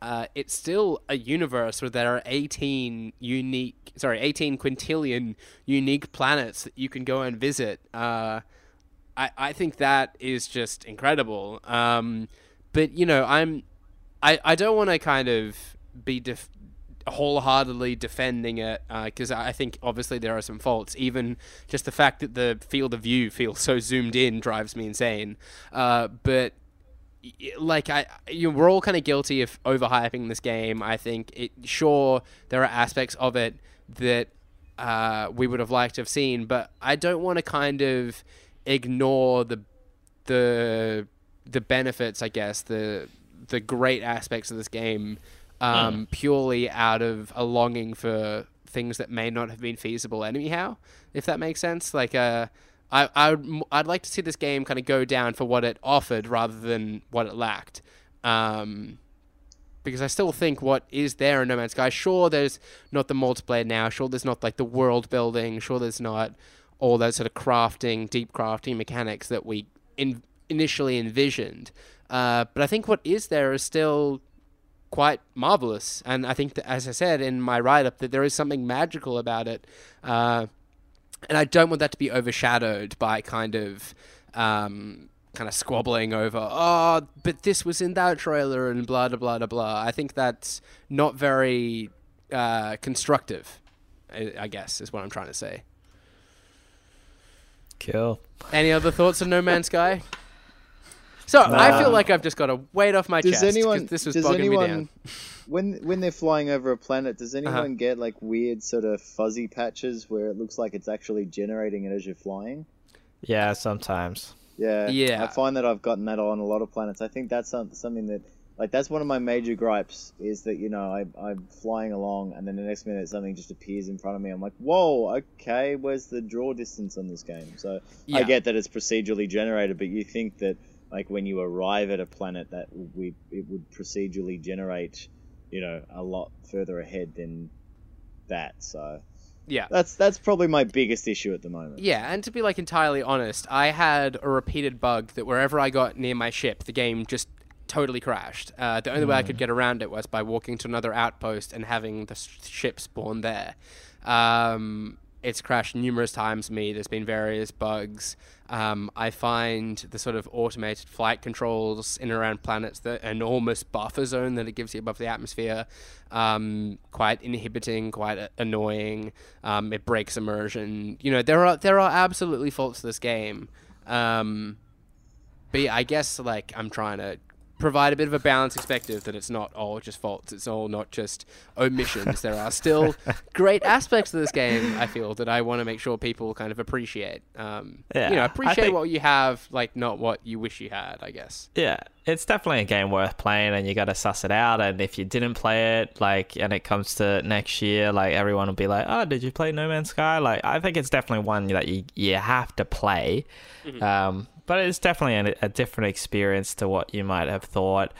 uh, it's still a universe where there are 18 unique, sorry, 18 quintillion unique planets that you can go and visit. Uh, I, I think that is just incredible. Um, but you know, I'm, I, I don't want to kind of be def- wholeheartedly defending it because I think obviously there are some faults. Even just the fact that the field of view feels so zoomed in drives me insane. Uh, but like I, you we're all kind of guilty of overhyping this game. I think it. Sure, there are aspects of it that uh, we would have liked to have seen, but I don't want to kind of ignore the the the benefits. I guess the the great aspects of this game um, purely out of a longing for things that may not have been feasible anyhow. If that makes sense, like uh, I I would, I'd like to see this game kind of go down for what it offered rather than what it lacked. Um, because I still think what is there in No Man's Sky. Sure, there's not the multiplayer now. Sure, there's not like the world building. Sure, there's not all that sort of crafting, deep crafting mechanics that we in, initially envisioned. Uh, but I think what is there is still quite marvelous. And I think that, as I said in my write up, that there is something magical about it. Uh, and I don't want that to be overshadowed by kind of. Um, kind of squabbling over oh but this was in that trailer and blah blah blah blah blah i think that's not very uh, constructive I, I guess is what i'm trying to say Cool. any other thoughts on no man's sky <laughs> so i feel like i've just got a weight off my does chest 'cause anyone this was does bogging me down when when they're flying over a planet, does anyone Uh-huh. get like weird sort of fuzzy patches where it looks like it's actually generating it as you're flying? Yeah, sometimes. Yeah, Yeah. I find that I've gotten that on a lot of planets. I think that's something that, like, that's one of my major gripes is that you know I, I'm flying along and then the next minute something just appears in front of me. I'm like, whoa, okay, where's the draw distance on this game? So I get that it's procedurally generated, but you think that like when you arrive at a planet that we it would procedurally generate, you know, a lot further ahead than that. So yeah that's that's probably my biggest issue at the moment. Yeah, and to be like entirely honest, I had a repeated bug that wherever I got near my ship, the game just totally crashed. Uh, the only way I could get around it was by walking to another outpost and having the ship spawn there. Um, it's crashed numerous times. Me, there's been various bugs. Um, I find the sort of automated flight controls in and around planets, the enormous buffer zone that it gives you above the atmosphere, um, quite inhibiting, quite a- annoying. Um, it breaks immersion. You know, there are there are absolutely faults to this game. Um, but yeah, I guess like I'm trying to provide a bit of a balanced perspective that it's not all just faults. It's all not just omissions. there are still <laughs> great aspects of this game. I feel that I want to make sure people kind of appreciate. Um, Yeah, you know, appreciate what you have, like not what you wish you had. I guess. Yeah, it's definitely a game worth playing, and you got to suss it out. And if you didn't play it, like, and it comes to next year, like everyone will be like, "Oh, did you play No Man's Sky?" Like, I think it's definitely one that you you have to play. Um, but it's definitely a, a different experience to what you might have thought.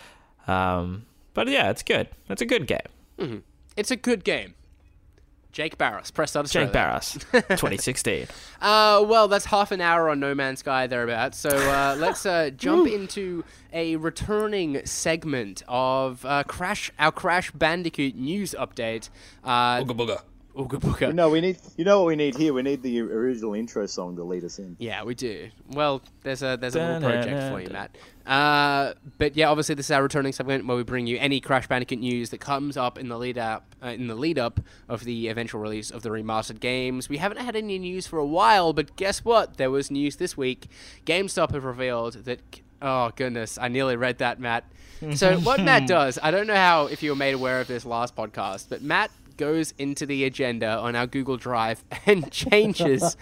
Um, but yeah, it's good. It's a good game. It's a good game. Jake Barris, press start Jake Barras, <laughs> 2016. Uh, well, that's half an hour on No Man's Sky thereabouts. So uh, <laughs> let's uh, jump into a returning segment of uh, Crash, our Crash Bandicoot news update. Uh, Ooga booga. Ooga Booga. No, we need. You know what we need here? We need the original intro song to lead us in. Yeah, we do. Well, there's a there's a little project for you, Matt. Uh, but yeah, obviously this is our returning segment where we bring you any Crash Bandicoot news that comes up in the lead up uh, in the lead up of the eventual release of the remastered games. We haven't had any news for a while, but guess what? There was news this week. GameStop have revealed that Oh goodness, I nearly read that, Matt. So what Matt <laughs> does, I don't know how if you were made aware of this last podcast, but Matt goes into the agenda on our Google Drive <laughs> and changes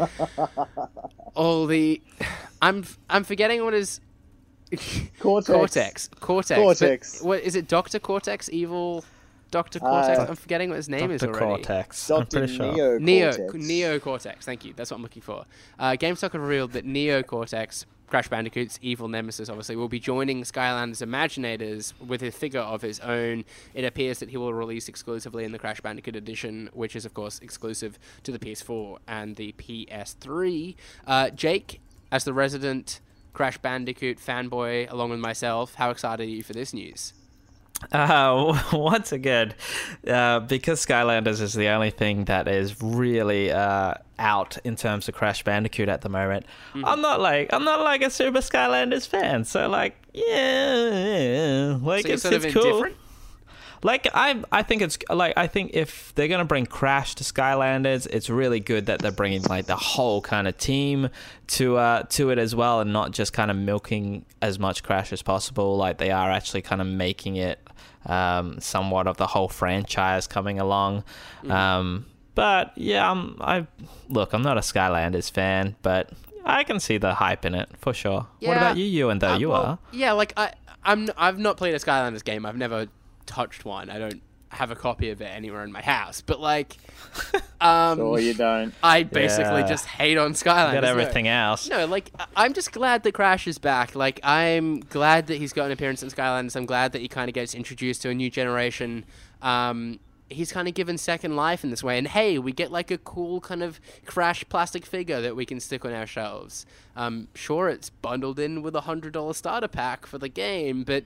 <laughs> all the. I'm I'm forgetting what is Cortex. <laughs> Cortex. Cortex. Cortex. But what is it? Doctor Cortex? Evil Doctor Cortex? Uh, I'm forgetting what his name is Dr. already. Cortex. Dr. pretty sure. Neo. Neo Cortex. Neo Cortex. Thank you. That's what I'm looking for. Uh, GameStop have revealed that Neo Cortex, Crash Bandicoot's evil nemesis, obviously, will be joining Skylanders Imaginators with a figure of his own. It appears that he will release exclusively in the Crash Bandicoot edition, which is of course exclusive to the PS4 and the PS3. Uh, Jake, as the resident Crash Bandicoot fanboy, along with myself, how excited are you for this news? Uh, <laughs> once again, uh, because Skylanders is the only thing that is really uh, out in terms of Crash Bandicoot at the moment, Mm-hmm. I'm not like I'm not like a super Skylanders fan. So like, yeah, like So it's, it's cool. Like I, I think it's like I think if they're gonna bring Crash to Skylanders, it's really good that they're bringing like the whole kind of team to uh to it as well, and not just kind of milking as much Crash as possible. Like they are actually kind of making it um somewhat of the whole franchise coming along. Um, but yeah, I'm I look, I'm not a Skylanders fan, but I can see the hype in it for sure. What about you, you and though Uh, you well, are? Yeah, like I, I'm. I've not played a Skylanders game. I've never touched one. I don't have a copy of it anywhere in my house. But like, <laughs> um, Or you don't. I basically Yeah. just hate on Skylanders. Got no. everything else. No, like I- I'm just glad that Crash is back. Like I'm glad that he's got an appearance in Skylanders. I'm glad that he kind of gets introduced to a new generation. Um, he's kind of given second life in this way. And hey, we get like a cool kind of Crash plastic figure that we can stick on our shelves. Um, sure, it's bundled in with a hundred dollar starter pack for the game, but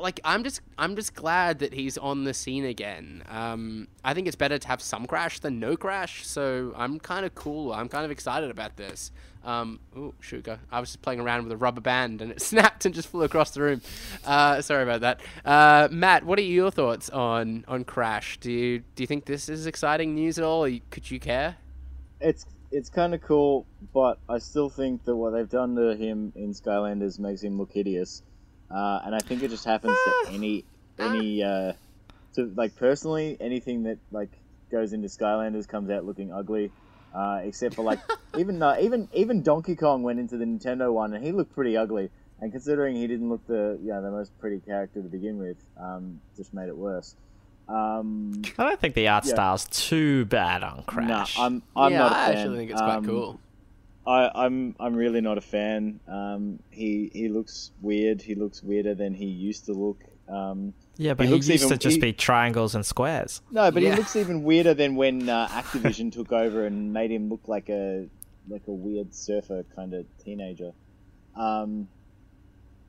like I'm just I'm just glad that he's on the scene again. Um, I think it's better to have some crash than no crash. So I'm kind of cool. I'm kind of excited about this. Um, oh, sugar! I was just playing around with a rubber band and it <laughs> snapped and just flew across the room. Uh, sorry about that. Uh, Matt, what are your thoughts on on Crash? Do you do you think this is exciting news at all? Could you care? It's it's kind of cool, but I still think that what they've done to him in Skylanders makes him look hideous, uh, and I think it just happens to any any uh, to like personally anything that like goes into Skylanders comes out looking ugly, uh, except for like <laughs> even uh, even even Donkey Kong went into the Nintendo one and he looked pretty ugly, and considering he didn't look the you know the most pretty character to begin with, um, just made it worse. Um, I don't think the art Yeah. style's too bad on Crash. Nah, I'm I'm yeah, not a I fan. actually think it's quite Um, cool. I, I'm I'm really not a fan. Um, he he looks weird. He looks weirder than he used to look. Um, yeah, but he he, looks used even- to just he- be triangles and squares. no, but Yeah. he looks even weirder than when uh, <laughs> Activision took over and made him look like a like a weird surfer kind of teenager. Um,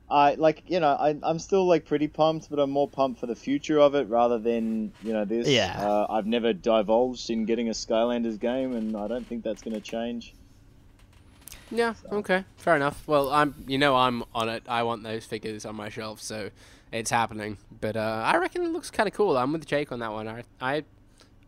I like you know I I'm still like pretty pumped, but I'm more pumped for the future of it rather than you know this. Yeah. Uh, I've never divulged in getting a Skylanders game, and I don't think that's going to change. Yeah. Okay. Fair enough. Well, I'm. You know, I'm on it. I want those figures on my shelf, so it's happening. But uh, I reckon it looks kind of cool. I'm with Jake on that one. I, I,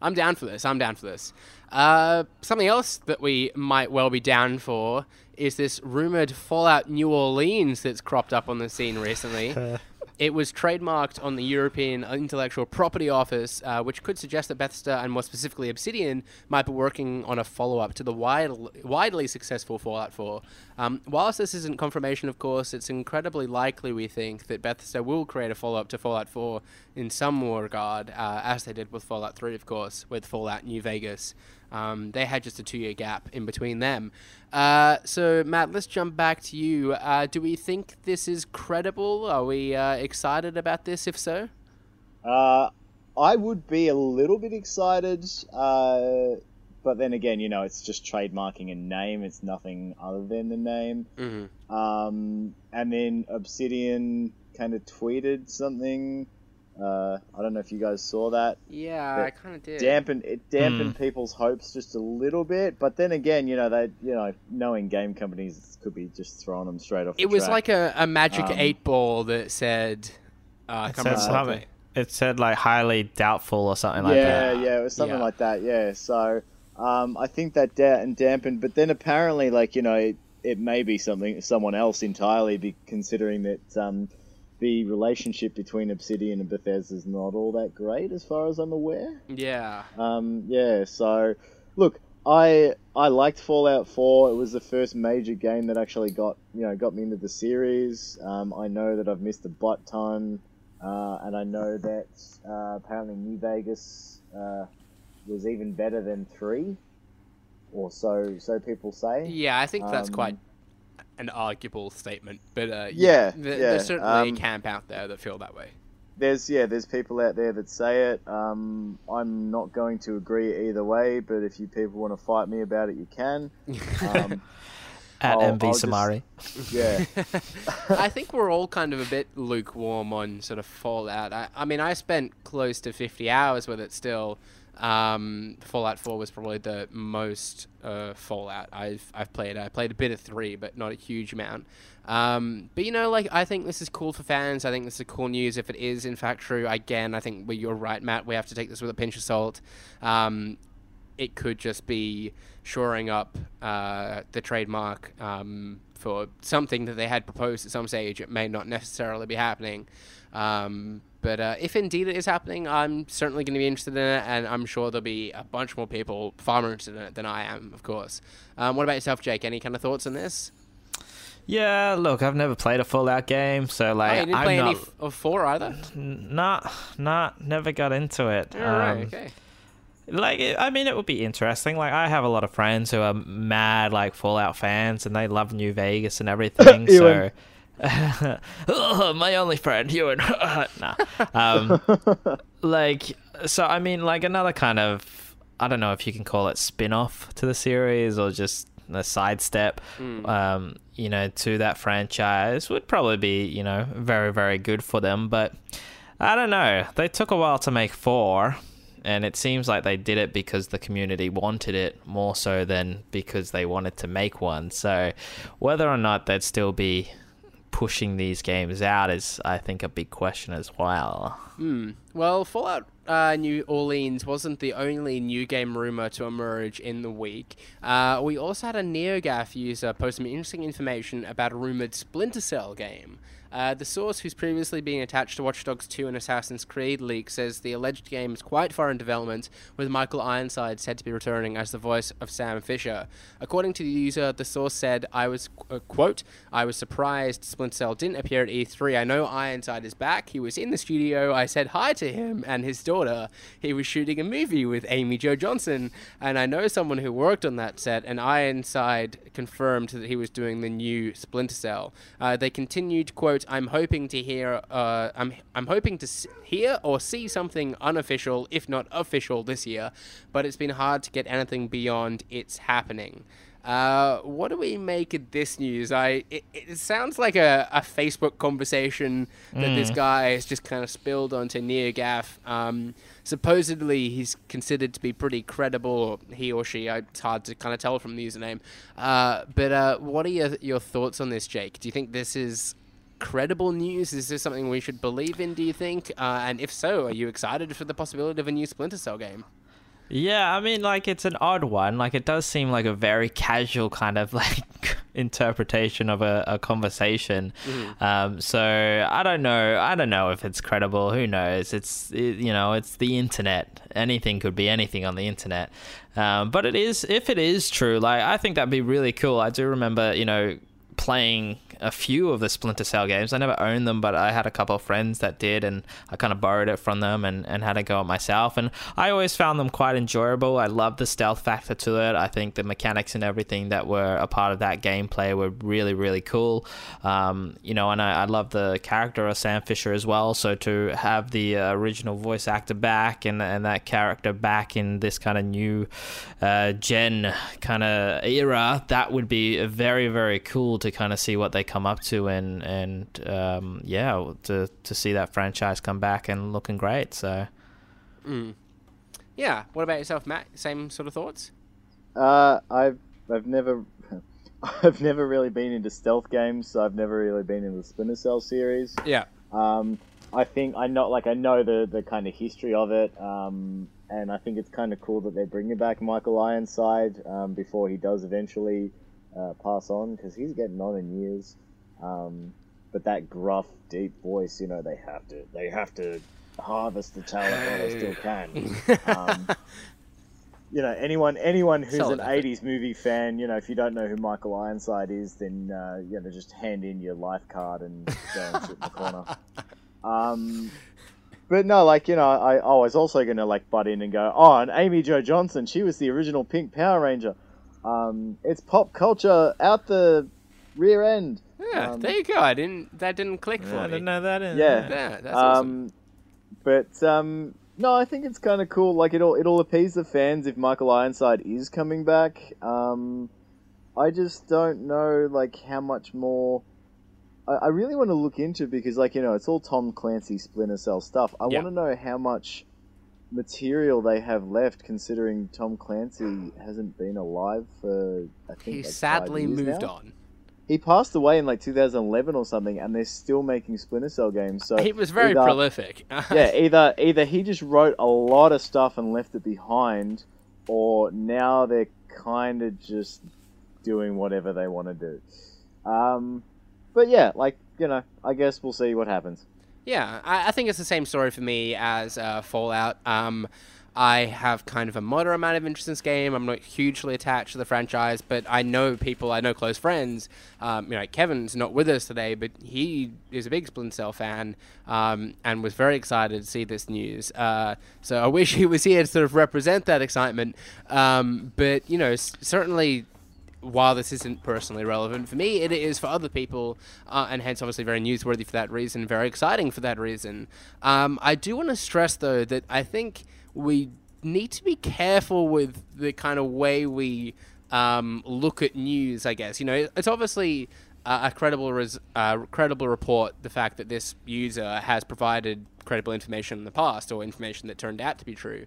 I'm down for this. I'm down for this. Uh, something else that we might well be down for is this rumored Fallout New Orleans that's cropped up on the scene recently. <laughs> It was trademarked on the European Intellectual Property Office, uh, which could suggest that Bethesda and more specifically Obsidian might be working on a follow up to the wide, widely successful Fallout 4. Um, whilst this isn't confirmation, of course, it's incredibly likely, we think, that Bethesda will create a follow up to Fallout 4 in some regard, uh, as they did with Fallout 3, of course, with Fallout New Vegas. Um, they had just a two year gap in between them. Uh, so, Matt, let's jump back to you. Uh, do we think this is credible? Are we uh, excited about this, if so? Uh, I would be a little bit excited, uh, but then again, you know, it's just trademarking a name. It's nothing other than the name. Mm-hmm. Um, and then Obsidian kind of tweeted something. Uh, I don't know if you guys saw that. Yeah, But I kind of did. Dampened it dampened Hmm. people's hopes just a little bit, but then again, you know, they you know, knowing game companies could be just throwing them straight off. The It was track. like a, a magic Um, eight ball that said. Uh, It said, something, it said like highly doubtful or something like yeah, that. yeah, yeah, it was something Yeah. like that. Yeah, so um, I think that da- and dampened, but then apparently, like you know, it may be something someone else entirely, be considering that um, the relationship between Obsidian and Bethesda is not all that great, as far as I'm aware. Yeah. Um, yeah. So, look, I I liked Fallout 4. It was the first major game that actually got you know got me into the series. Um, I know that I've missed a butt ton, uh, and I know that uh, apparently New Vegas uh, was even better than three, or so so people say. Yeah, I think that's Um, quite an arguable statement, but uh, Yeah, th- yeah, there's certainly um, a camp out there that feel that way. There's yeah, there's people out there that say it. Um, I'm not going to agree either way, but if you people want to fight me about it, you can. Um, <laughs> At I'll- MV I'll just- Samari. yeah. <laughs> I think we're all kind of a bit lukewarm on sort of Fallout. I, I mean, I spent close to 50 hours with it still. Um, Fallout 4 was probably the most uh, Fallout I've I've played. I played a bit of three, but not a huge amount. Um, but you know, like I think this is cool for fans. I think this is cool news if it is in fact true. Again, I think well, you're right, Matt. We have to take this with a pinch of salt. Um, it could just be shoring up uh, the trademark um, for something that they had proposed at some stage. It may not necessarily be happening. Um, but uh, if indeed it is happening, I'm certainly going to be interested in it, and I'm sure there'll be a bunch more people far more interested in it than I am, of course. Um, what about yourself, Jake? Any kind of thoughts on this? Yeah, look, I've never played a Fallout game, so Oh, like you didn't I'm play not, any f- of four either. not, not, never got into it. All right, Um, okay. like i mean it would be interesting like i have a lot of friends who are mad like fallout fans and they love new vegas and everything <laughs> so oh, <laughs> my only friend ewan <laughs> nah. um, <laughs> like so i mean like another kind of i don't know if you can call it spin-off to the series or just a sidestep um, you know to that franchise would probably be you know very very good for them but I don't know. They took a while to make four, and it seems like they did it because the community wanted it more so than because they wanted to make one. So, whether or not they'd still be pushing these games out is, I think, a big question as well. Hmm. Well, Fallout uh, New Orleans wasn't the only new game rumor to emerge in the week. Uh, we also had a NeoGAF user post some interesting information about a rumored Splinter Cell game. Uh, the source, who's previously been attached to Watch Dogs 2 and Assassin's Creed leak, says the alleged game is quite far in development, with Michael Ironside said to be returning as the voice of Sam Fisher. According to the user, the source said, "I was uh, quote, I was surprised Splinter Cell didn't appear at E3. I know Ironside is back. He was in the studio. I said hi to him and his daughter. He was shooting a movie with Amy Jo Johnson, and I know someone who worked on that set. And Ironside confirmed that he was doing the new Splinter Cell. Uh, they continued, quote, I'm hoping to hear, uh, I'm, I'm hoping to s- hear or see something unofficial, if not official, this year, but it's been hard to get anything beyond it's happening. Uh, what do we make of this news? I it, it sounds like a, a Facebook conversation that this guy has just kind of spilled onto NeoGAF. Um, supposedly, he's considered to be pretty credible. He or she, I- it's hard to kind of tell from the username. Uh, but uh, what are your your thoughts on this, Jake? Do you think this is credible news? Is this something we should believe in? Do you think? Uh, and if so, are you excited for the possibility of a new Splinter Cell game? Yeah, I mean, like it's an odd one. Like it does seem like a very casual kind of <laughs> like interpretation of a, a conversation. Um, so I don't know. I don't know if it's credible. Who knows? It's it, you know, it's the internet. Anything could be anything on the internet. Um, but it is if it is true. Like I think that'd be really cool. I do remember, you know, playing a few of the Splinter Cell games. I never owned them, but I had a couple of friends that did, and I kind of borrowed it from them and, and had a go at myself. And I always found them quite enjoyable. I love the stealth factor to it. I think the mechanics and everything that were a part of that gameplay were really, really cool. Um, you know, and I, I love the character of Sam Fisher as well. So to have the uh, original voice actor back and, and that character back in this kind of new uh, gen kind of era, that would be very, very cool to kind of see what they come up to and and um, yeah, to to see that franchise come back and looking great. So Yeah. What about yourself, Matt? Same sort of thoughts? Uh, I've I've never <laughs> I've never really been into stealth games, so I've never really been in the Splinter Cell series. Yeah. Um, I think I know, like I know the the kind of history of it, um, and I think it's kind of cool that they're bringing back Michael Ironside um, before he does eventually uh, pass on because he's getting on in years. Um, but that gruff, deep voice, you know, they have to they have to harvest the talent while they still can. <laughs> Um, you know, anyone anyone who's Solid an effort. '80s movie fan, you know, if you don't know who Michael Ironside is, then uh, you know, just hand in your life card and go and sit in the corner. Um, but no, like you know, I, I was also gonna like butt in and go, oh, and Amy Jo Johnson, she was the original Pink Power Ranger. Um, it's pop culture out the rear end. Yeah, Um, there you go. I didn't. That didn't click for I me. didn't know that. in- Yeah. Yeah, that's awesome. Um, but um, no, I think it's kind of cool. Like it'll it'll appease the fans if Michael Ironside is coming back. Um, I just don't know like how much more. I, I really want to look into because like you know it's all Tom Clancy Splinter Cell stuff. I Yeah. want to know how much material they have left, considering Tom Clancy hasn't been alive for I think He like, sadly moved now. on. He passed away in like 2011 or something, and they're still making Splinter Cell games. So He was very either- prolific. <laughs> yeah, either either he just wrote a lot of stuff and left it behind, or now they're kind of just doing whatever they want to do. Um, but yeah, like you know, I guess we'll see what happens. Yeah, I, I think it's the same story for me as uh, Fallout. Um, I have kind of a moderate amount of interest in this game. I'm not hugely attached to the franchise, but I know people, I know close friends. Um, you know, Kevin's not with us today, but he is a big Splinter Cell fan um, and was very excited to see this news. Uh, so I wish he was here to sort of represent that excitement. Um, but, you know, certainly while this isn't personally relevant for me, it is for other people, uh, and hence obviously very newsworthy for that reason, very exciting for that reason. Um, I do want to stress though that I think we need to be careful with the kind of way we um, look at news. I guess you know it's obviously a credible res- uh, credible report the fact that this user has provided credible information in the past or information that turned out to be true.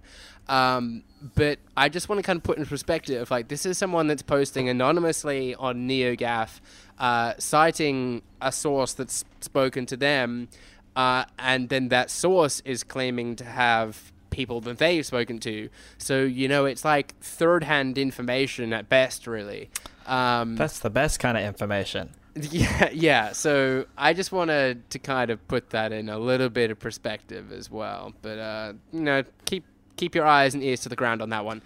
Um, but I just want to kind of put in perspective like this is someone that's posting anonymously on NeoGAF, uh, citing a source that's spoken to them, uh, and then that source is claiming to have people that they've spoken to. So you know it's like third-hand information at best, really. Um, That's the best kind of information. <laughs> yeah, yeah. So I just wanted to kind of put that in a little bit of perspective as well. But uh, you know, keep keep your eyes and ears to the ground on that one.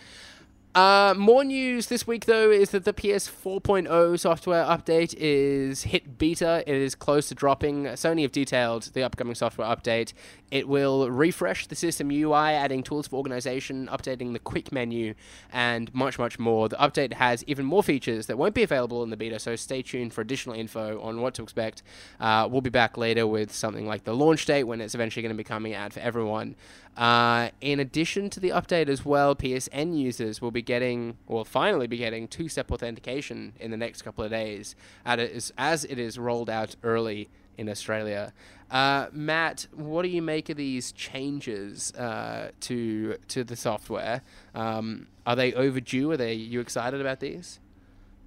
Uh, more news this week, though, is that the PS 4.0 software update is hit beta. It is close to dropping. Sony have detailed the upcoming software update. It will refresh the system UI, adding tools for organization, updating the quick menu, and much, much more. The update has even more features that won't be available in the beta, so stay tuned for additional info on what to expect. Uh, we'll be back later with something like the launch date when it's eventually going to be coming out for everyone. Uh, in addition to the update as well, PSN users will be getting, will finally be getting two-step authentication in the next couple of days, is, as it is rolled out early in Australia. Uh, Matt, what do you make of these changes uh, to to the software? Um, are they overdue? Are they you excited about these?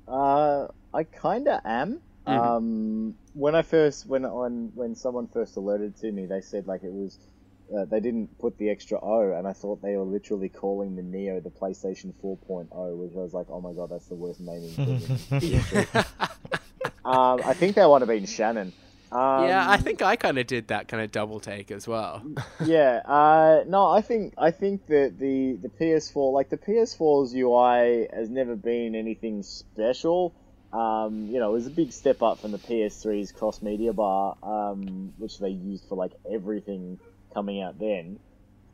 Uh, I kind of am. Mhm. Um, when I first, when on when someone first alerted to me, they said like it was, uh, they didn't put the extra O, and I thought they were literally calling the Neo the PlayStation 4.0, which I was like, oh my god, that's the worst naming thing. in- <laughs> <laughs> um, I think that would have been Shannon. Um, yeah, I think I kind of did that kind of double take as well. <laughs> yeah. Uh, no, I think I think that the the PS4, like the PS4's UI, has never been anything special. Um, you know, it was a big step up from the PS3's cross media bar, um, which they used for like everything coming out then.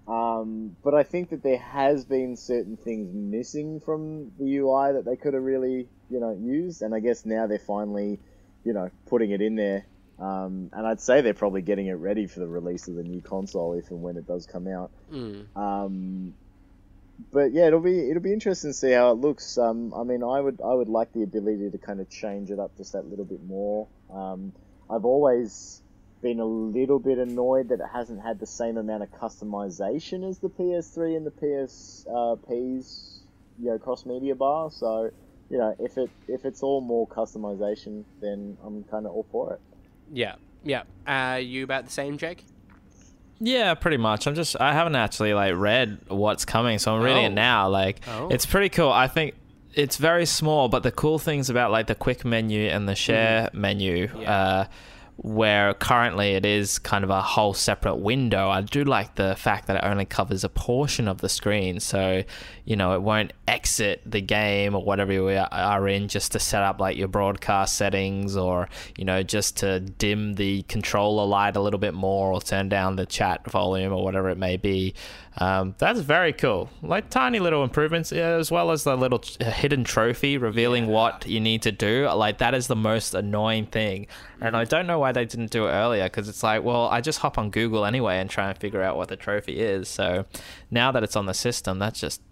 Um, but I think that there has been certain things missing from the UI that they could have really, you know, used, and I guess now they're finally, you know, putting it in there. Um, and I'd say they're probably getting it ready for the release of the new console if and when it does come out. Mm. Um, but yeah, it'll be it'll be interesting to see how it looks. Um, I mean, I would I would like the ability to kind of change it up just that little bit more. Um, I've always been a little bit annoyed that it hasn't had the same amount of customization as the PS3 and the PSP's you know cross media bar. So you know if it if it's all more customization, then I'm kind of all for it. Yeah, yeah. Uh, you about the same, Jake? Yeah, pretty much. I'm just I haven't actually like read what's coming, so I'm reading Oh. it now. Like Oh. it's pretty cool. I think it's very small, but the cool things about like the quick menu and the share menu, Yeah. uh, where currently it is kind of a whole separate window. I do like the fact that it only covers a portion of the screen, so you know it won't exit the game or whatever you are in just to set up like your broadcast settings or you know just to dim the controller light a little bit more or turn down the chat volume or whatever it may be. Um, that's very cool. Like tiny little improvements, as well as the little hidden trophy revealing Yeah. what you need to do. Like that is the most annoying thing, and I don't know why they didn't do it earlier. Because it's like, well, I just hop on Google anyway and try and figure out what the trophy is. So now that it's on the system, that's just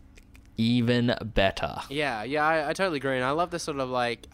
even better. Yeah, yeah, I, I totally agree, and I love this sort of like,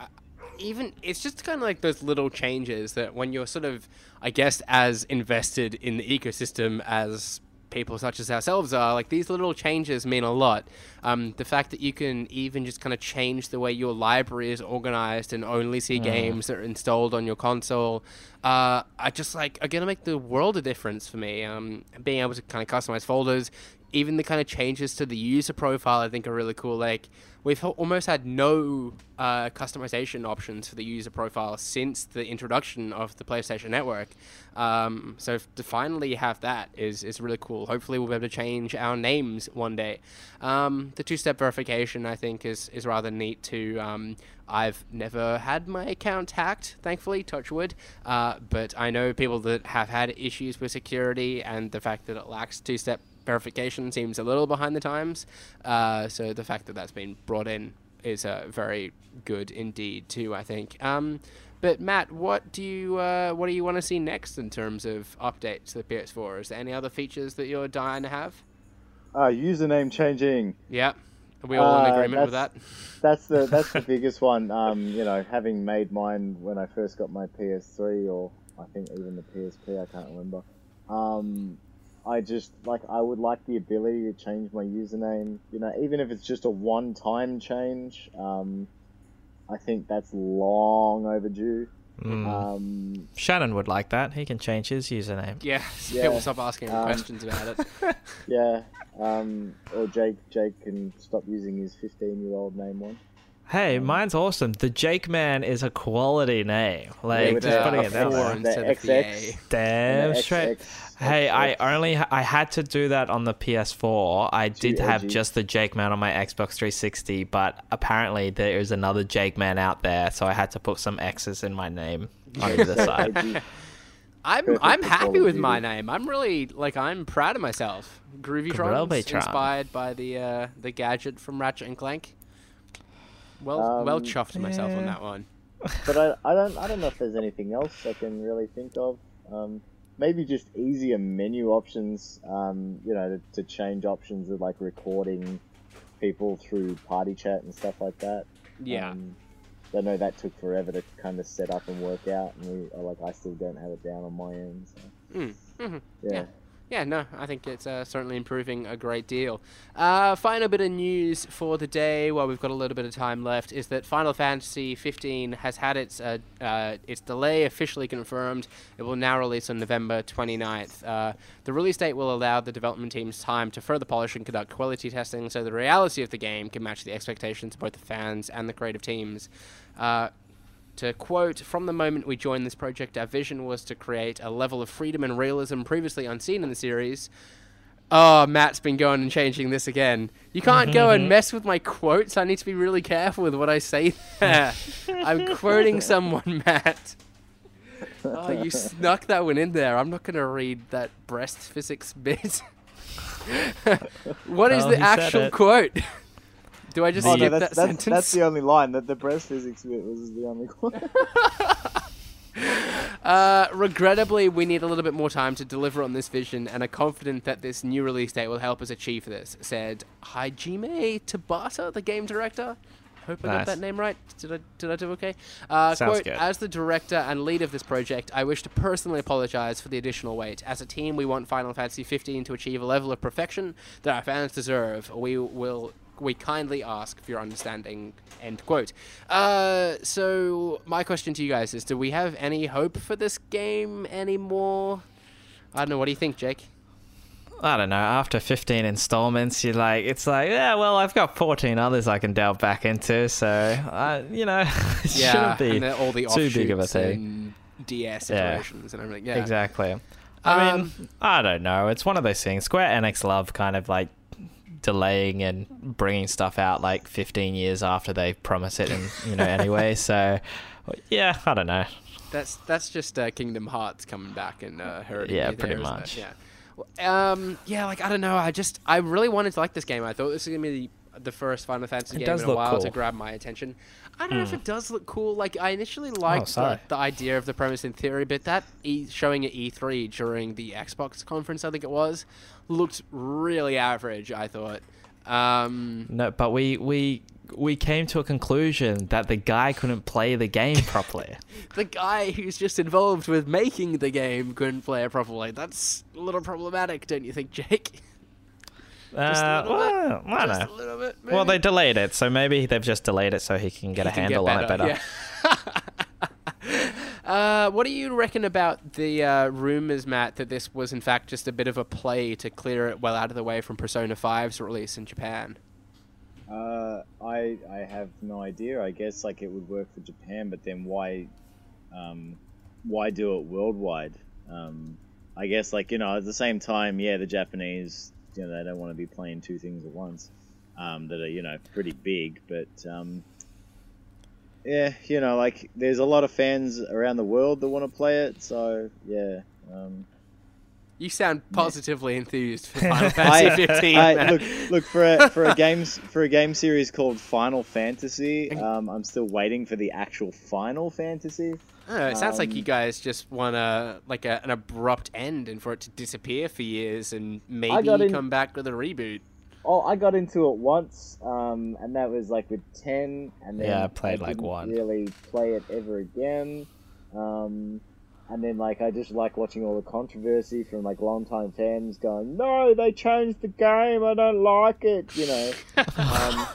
even it's just kind of like those little changes that when you're sort of, I guess, as invested in the ecosystem as people such as ourselves are, like these little changes mean a lot. Um, the fact that you can even just kind of change the way your library is organized and only see games that are installed on your console, uh, I just like are gonna make the world a difference for me. Um, being able to kind of customize folders, even the kind of changes to the user profile I think are really cool. Like we've almost had no uh, customization options for the user profile since the introduction of the PlayStation Network. Um, so to finally have that is is really cool. Hopefully we'll be able to change our names one day. Um, the two-step verification I think is is rather neat too. Um, I've never had my account hacked, thankfully, touch wood. Uh, but I know people that have had issues with security, and the fact that it lacks two-step verification seems a little behind the times. Uh, so the fact that that's been brought in is uh, very good indeed too. I think. Um, but Matt, what do you uh, what do you want to see next in terms of updates to the PS4? Is there any other features that you're dying to have? Uh, username changing. Yeah, are we all in Uh, agreement with that? that's- <laughs> That's the that's the biggest one. Um, you know, having made mine when I first got my PS3 or I think even the PSP, I can't remember. Um, I just like I would like the ability to change my username. You know, even if it's just a one-time change. Um, I think that's long overdue. Mm. Um, Shannon would like that. He can change his username. Yeah, <laughs> yeah, people stop asking um, questions about it. <laughs> yeah. Um, or Jake Jake can stop using his 15-year-old name one. Hey, mine's awesome. The Jake Man is a quality name. Like with just the- putting a it out four there. instead The of the A. XX. Damn And the straight. XX Hey, I only I had to do that on the PS4. I did Too have just the Jake Man on my Xbox 360, but apparently there is another Jake Man out there, so I had to put some X's in my name <laughs> on either side. <laughs> I'm Perfect I'm happy with my name. I'm really like I'm proud of myself. Groovy Trons, Groovy inspired by the uh, the gadget from Ratchet and Clank. Well, well Um, chuffed myself on that one. <laughs> but I, I don't I don't know if there's anything else I can really think of. Um, maybe just easier menu options. Um, you know, to, to change options of like recording people through party chat and stuff like that. Yeah, Um, I know that took forever to kind of set up and work out, and we like I still don't have it down on my end. So, Mm, mhm. yeah. Yeah. Yeah. No, I think it's uh, certainly improving a great deal. Uh, final bit of news for the day, while we've got a little bit of time left, is that Final Fantasy 15 has had its uh, uh, its delay officially confirmed. It will now release on November 29th. Uh, the release date will allow the development teams time to further polish and conduct quality testing, so the reality of the game can match the expectations of both the fans and the creative teams. To quote, from the moment we joined this project, our vision was to create a level of freedom and realism previously unseen in the series. Oh, Matt's been going and changing this again. You can't go and mess with my quotes. I need to be really careful with what I say there. I'm <laughs> quoting someone, Matt. Oh, you <laughs> snuck that one in there. I'm not going to read that breast physics bit. <laughs> what is Well, the actual quote? Do I just Oh, no, that's, that that's, sentence? that's the only line. That the breast physics bit was the only <laughs> one. <laughs> Uh, regrettably, we need a little bit more time to deliver on this vision and are confident that this new release date will help us achieve this, said Hajime Tabata, the game director. Hope I got that name right. Did I, did I do okay? Uh, Sounds quote, good. As the director and lead of this project, I wish to personally apologize for the additional wait. As a team, we want Final Fantasy 15 to achieve a level of perfection that our fans deserve. We will we kindly ask for your understanding. End quote. Uh, so my question to you guys is: Do we have any hope for this game anymore? I don't know. What do you think, Jake? I don't know. After 15 installments, you're like, it's like, yeah, well, I've got 14 others I can delve back into, so I, you know, <laughs> it yeah, shouldn't be and all the too big of a thing. and DS Yeah. iterations and everything. Yeah, exactly. I Um, mean, I don't know. It's one of those things. Square Enix love kind of like delaying and bringing stuff out like 15 years after they promise it, and you know, anyway. So, yeah, I don't know. That's that's just uh, Kingdom Hearts coming back and uh, hurting Yeah, there, pretty much. Yeah. Um. Yeah. Like I don't know. I just I really wanted to like this game. I thought this was gonna be the, first Final Fantasy It game in a while to grab my attention. I don't know if Hmm. it does look cool. Like I initially liked the, the idea of the premise in theory, but that e- showing at E3 during the Xbox conference, I think it was, looked really average. I thought. Um. No, but we we we came to a conclusion that the guy couldn't play the game <laughs> properly. the guy who's just involved with making the game couldn't play it properly. That's a little problematic, don't you think, Jake? Just a Uh, little bit. well, I don't Just know. a little bit. Well, they delayed it, so maybe they've just delayed it so he can get He a can handle on it better. Yeah. <laughs> uh, what do you reckon about the uh, rumors, Matt, that this was in fact just a bit of a play to clear it well out of the way from Persona 5's release in Japan? Uh, I I have no idea. I guess like it would work for Japan, but then why, um, why do it worldwide? Um, I guess like you know at the same time, yeah, the Japanese, you know, they don't want to be playing two things at once, um, that are you know pretty big, but um, yeah, you know, like there's a lot of fans around the world that want to play it, so yeah. Um, You sound positively enthused for <laughs> Final Fantasy 15. I, Matt. look, look for a for a games for a game series called Final Fantasy. Um, I'm still waiting for the actual Final Fantasy. I don't know, it sounds like um, you guys just want a like a, an abrupt end and for it to disappear for years and maybe got in- come back with a reboot. Oh, I got into it once, um, and that was like with ten, and then Yeah, I played, like, didn't one. Really play it ever again. Um, and then like I just like watching all the controversy from like longtime fans going, "No, they changed the game. I don't like it." You know. <laughs>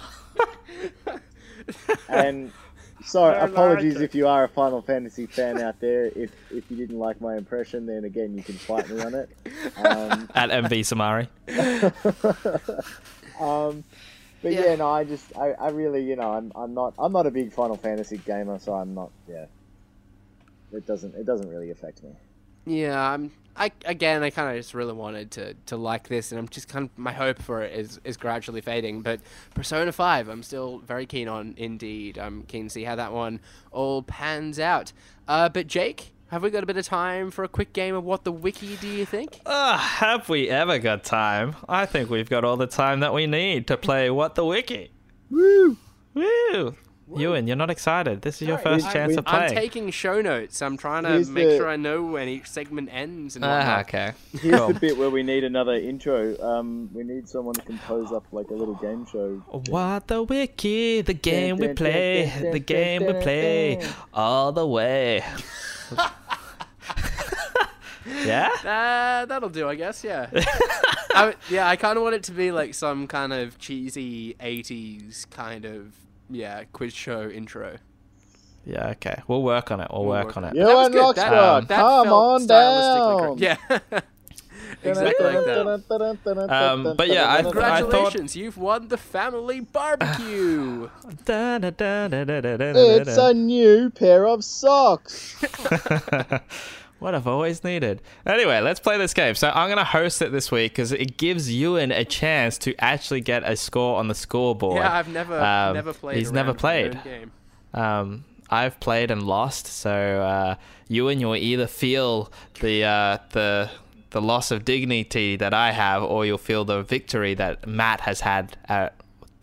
um, <laughs> and sorry, I like apologies it. if you are a Final Fantasy fan out there. If if you didn't like my impression, then again you can fight me on it. Um, <laughs> At MV Samari. <laughs> um, but Yeah. yeah. no, I just, I, I really, you know, I'm, I'm not, I'm not a big Final Fantasy gamer, so I'm not, yeah. It doesn't, it doesn't really affect me. Yeah, I'm. I again, I kind of just really wanted to to like this, and I'm just kind of my hope for it is is gradually fading. But Persona Five, I'm still very keen on. Indeed, I'm keen to see how that one all pans out. Uh, but Jake, have we got a bit of time for a quick game of what the wiki? Do you think? Uh, have we ever got time? I think we've got all the time that we need to play What the Wiki. Woo! Woo! Ewan, you're not excited. This is your Sorry, first I- chance we- to I'm taking show notes. I'm trying to Here's make the- sure I know when each segment ends and Ah, whatnot. okay. Here's Cool. the bit where we need another intro. Um, we need someone to compose up like a little game show. What the Wiki, the game we play, the game we play all the way. <laughs> yeah? <laughs> Uh, that'll do, I guess. Yeah. I, yeah, I kind of want it to be like some kind of cheesy '80s kind of yeah quiz show intro. Yeah, okay. We'll work on it. We'll, work, on it. Yeah. That and good. That- Rockstar, that come on down. Yeah. <laughs> exactly like that. Um, but yeah, I- I thought- Congratulations, you've won the family barbecue. It's a new pair of socks. What I've always needed. Anyway, let's play this game. So I'm going to host it this week because it gives Ewan a chance to actually get a score on the scoreboard. yeah, I've never Um, never played. he's never around with my played. Game. Um, I've played and lost, so uh, Ewan, you'll either feel the uh, the the loss of dignity that I have, or you'll feel the victory that Matt has had at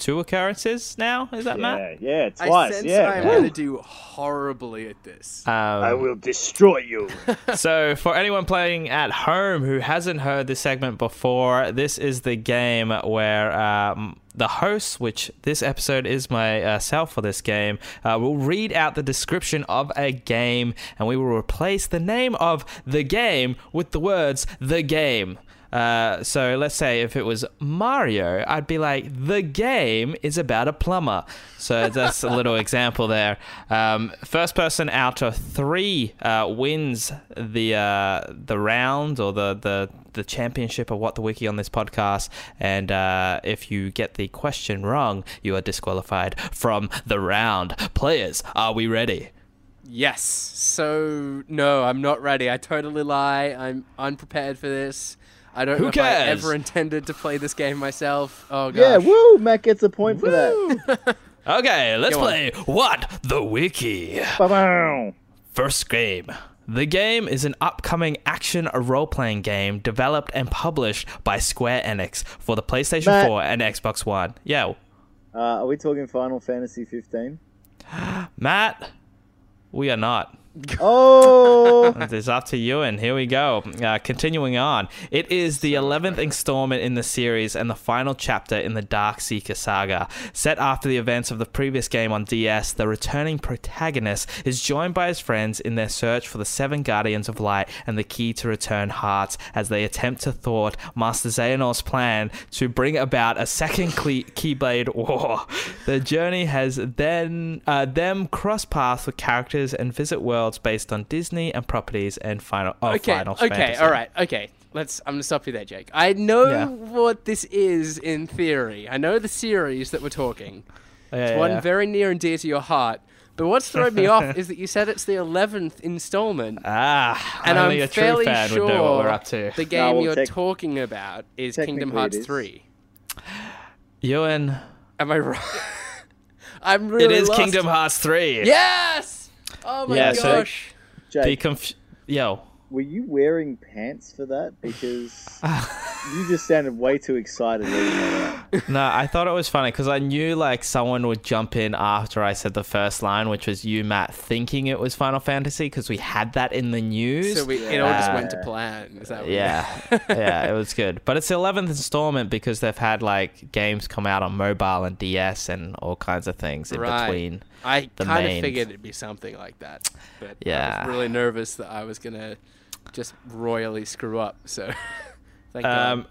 two occurrences now. Is that Matt? Yeah, yeah, I twice. sense yeah. I'm going to do horribly at this. Um, I will destroy you. <laughs> so for anyone playing at home who hasn't heard this segment before this is the game where um, the host which this episode is myself for this game uh, will read out the description of a game and we will replace the name of the game with the words the game Uh, so let's say if it was Mario, I'd be like, the game is about a plumber. So that's a little <laughs> example there. Um, first person out of three uh, wins the uh, the round or the, the the championship of what the wiki on this podcast. And uh, if you get the question wrong, you are disqualified from the round. Players, are we ready? Yes. So no, I'm not ready. I totally lie. I'm unprepared for this. I don't Who know if? I ever intended to play this game myself. Oh god. Yeah, gosh. woo! Matt gets a point for that. <laughs> Okay, let's Go on. play What the Wiki. Ba-bow. First game. The game is an upcoming action role playing game developed and published by Square Enix for the PlayStation Matt. 4 and Xbox One. Yeah, Uh, are we talking Final Fantasy 15? <gasps> Matt, we are not. <laughs> Oh, It's up to you, and here we go. Uh, continuing on, it is the 11th installment in the series and the final chapter in the Dark Seeker saga. Set after the events of the previous game on DS, the returning protagonist is joined by his friends in their search for the Seven Guardians of Light and the key to return hearts as they attempt to thwart Master Xehanort's plan to bring about a second Keyblade war. The journey has then uh, them cross paths with characters and visit worlds based on Disney and properties and final. Oh, Okay. Final Okay. Fantasy. All right. Okay. Let's. I'm gonna stop you there, Jake. I know Yeah. what this is in theory. I know the series that we're talking. Yeah, It's yeah, one yeah. very near and dear to your heart. But what's thrown me off <laughs> is that you said it's the 11th installment. Ah, and only I'm a true fairly fan sure would know what we're up to. the game well, you're tec- talking about is Kingdom Hearts it is. 3. Ewan, Am I right? <laughs> I'm really it is lost. Kingdom Hearts 3. Yes! Oh my Yeah, so- gosh. Be Jake, conf- Yo. were you wearing pants for that? Because <laughs> you just sounded way too excited reading that out. No, I thought it was funny because I knew like someone would jump in after I said the first line, which was you, Matt, thinking it was Final Fantasy because we had that in the news. So we, it all just Uh, went to plan. Is that what yeah, <laughs> yeah, it was good. But it's the 11th installment because they've had like games come out on mobile and DS and all kinds of things in Right. between. I kind of figured it'd be something like that. But yeah, I was really nervous that I was going to just royally screw up. So <laughs> thank Um,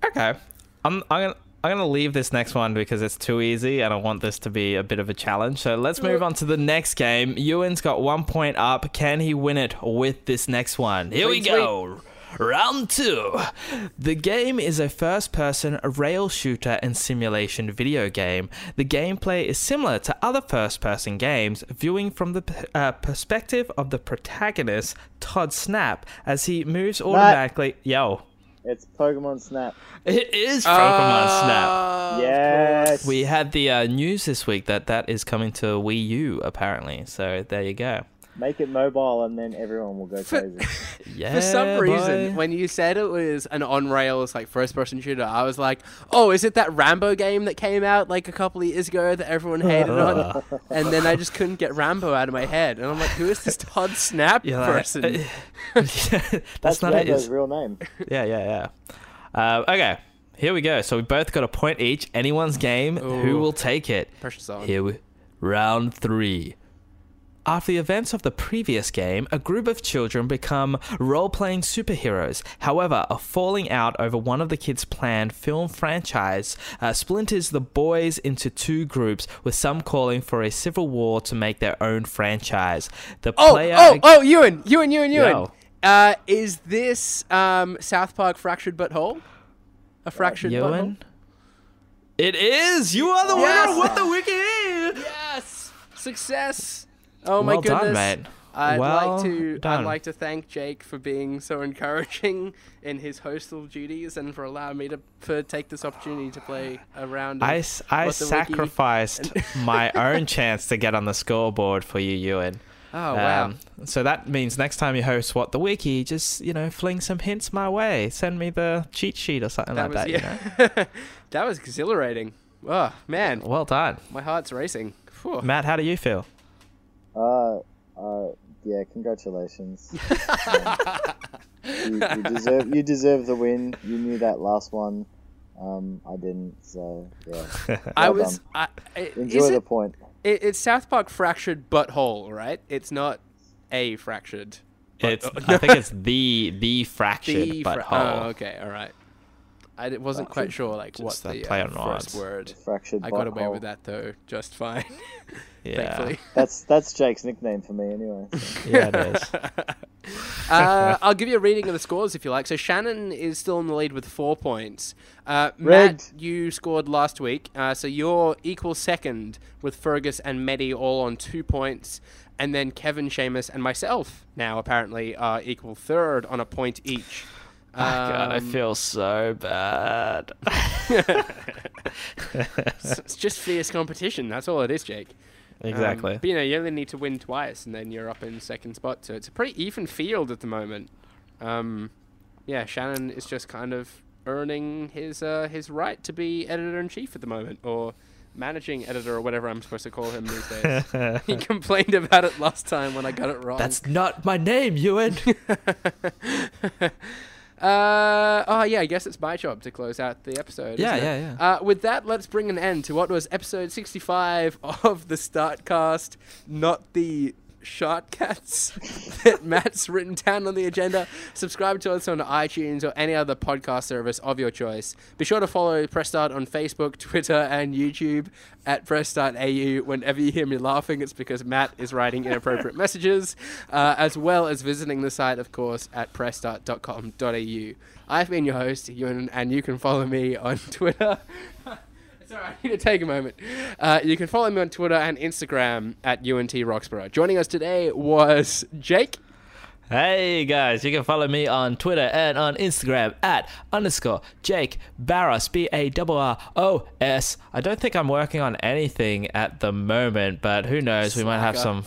God. okay, I'm I'm gonna. I'm gonna leave this next one because it's too easy, and I want this to be a bit of a challenge. So let's move on to the next game. Ewan's got one point up. Can he win it with this next one? Here we Sweet, go. Round two. The game is a first person rail shooter and simulation video game. The gameplay is similar to other first person games, viewing from the uh, perspective of the protagonist, Todd Snap, as he moves automatically. Yo. It's Pokemon Snap. It is Pokemon Snap. Uh, Yes. We had the uh, news this week that that is coming to Wii U apparently. So there you go. Make it mobile and then everyone will go For- crazy. <laughs> Yeah. For some reason, when you said it was an on rails like first person shooter, I was like, "Oh, is it that Rambo game that came out like a couple of years ago that everyone hated on?" <laughs> And then I just couldn't get Rambo out of my head, and I'm like, "Who is this Todd Snap You're like, person?" <laughs> That's, That's not Rambo's it. real name. Yeah, yeah, yeah. Uh, okay, here we go. So we both got a point each. Anyone's game. Who will take it? Pressure's on. Here we round three. After the events of the previous game, a group of children become role playing superheroes. However, a falling out over one of the kids' planned film franchise uh, splinters the boys into two groups, with some calling for a civil war to make their own franchise. The Oh, player. oh, oh, Ewan, Ewan, Ewan, Ewan. Yo. Uh, is this um, South Park Fractured But Whole? A fractured Ewan? It is! You are the Yes! winner! What the wiki? Yes, success. Oh my Well goodness. done, mate. I'd Well like to. I'd done. like to thank Jake for being so encouraging in his hostel duties and for allowing me to for take this opportunity to play a round. Of I, I What the Wiki sacrificed <laughs> my own chance to get on the scoreboard for you, Ewan. oh wow. Um, so that means next time you host What the Wiki, just, you know, fling some hints my way. Send me the cheat sheet or something that like was that, you know? <laughs> that was exhilarating. Oh man, Well done. my heart's racing. Phew. Matt, how do you feel? Yeah, congratulations. <laughs> Um, you, you deserve you deserve the win. You knew that last one. Um, I didn't, so yeah. <laughs> I was. I, I, Enjoy the it, point. it, it's South Park Fractured butthole, right? It's not a fractured. It's Oh, I think <laughs> it's the the fractured The but fra- Oh, okay, all right. I d- wasn't quite sure like what Just that the play uh, first words. word. Fractured. I got away butthole. with that though, just fine. <laughs> yeah. Thankfully. <laughs> That's that's Jake's nickname for me anyway. so. <laughs> Yeah, it is. uh, I'll give you a reading of the scores if you like. So Shannon is still in the lead with four points. Uh, Matt, you scored last week, uh, so you're equal second with Fergus and Medi all on two points, and then Kevin, Seamus, and myself now apparently are equal third on a point each. Oh, God, I Um, feel so bad. it's <laughs> <laughs> it's just fierce competition. That's all it is, Jake. Um, exactly. but you know, you only need to win twice, and then you're up in second spot. So it's a pretty even field at the moment. Um, yeah, Shannon is just kind of earning his uh, his right to be editor in chief at the moment, or managing editor, or whatever I'm supposed to call him these days. <laughs> he complained about it last time when I got it wrong. That's not my name, Ewan. Uh, oh yeah, I guess it's my job to close out the episode. Yeah, isn't it? yeah, yeah. Uh, with that, let's bring an end to what was episode 65 of the Startcast, not the Shotcats <laughs> that Matt's written down on the agenda. Subscribe to us on iTunes or any other podcast service of your choice. Be sure to follow Press Start on Facebook, Twitter, and YouTube at Press Start AU. Whenever you hear me laughing, it's because Matt is writing inappropriate <laughs> messages, uh, as well as visiting the site, of course, at pressstart.com.au. I've been your host, Ewan, and you can follow me on <laughs> Twitter. Sorry, <laughs> I need to take a moment. Uh, you can follow me on Twitter and Instagram at UNT Roxborough. Joining us today was Jake. Hey guys, you can follow me on Twitter and on Instagram at underscore Jake Barros, B A R R O S. I don't think I'm working on anything at the moment, but who knows? We might have some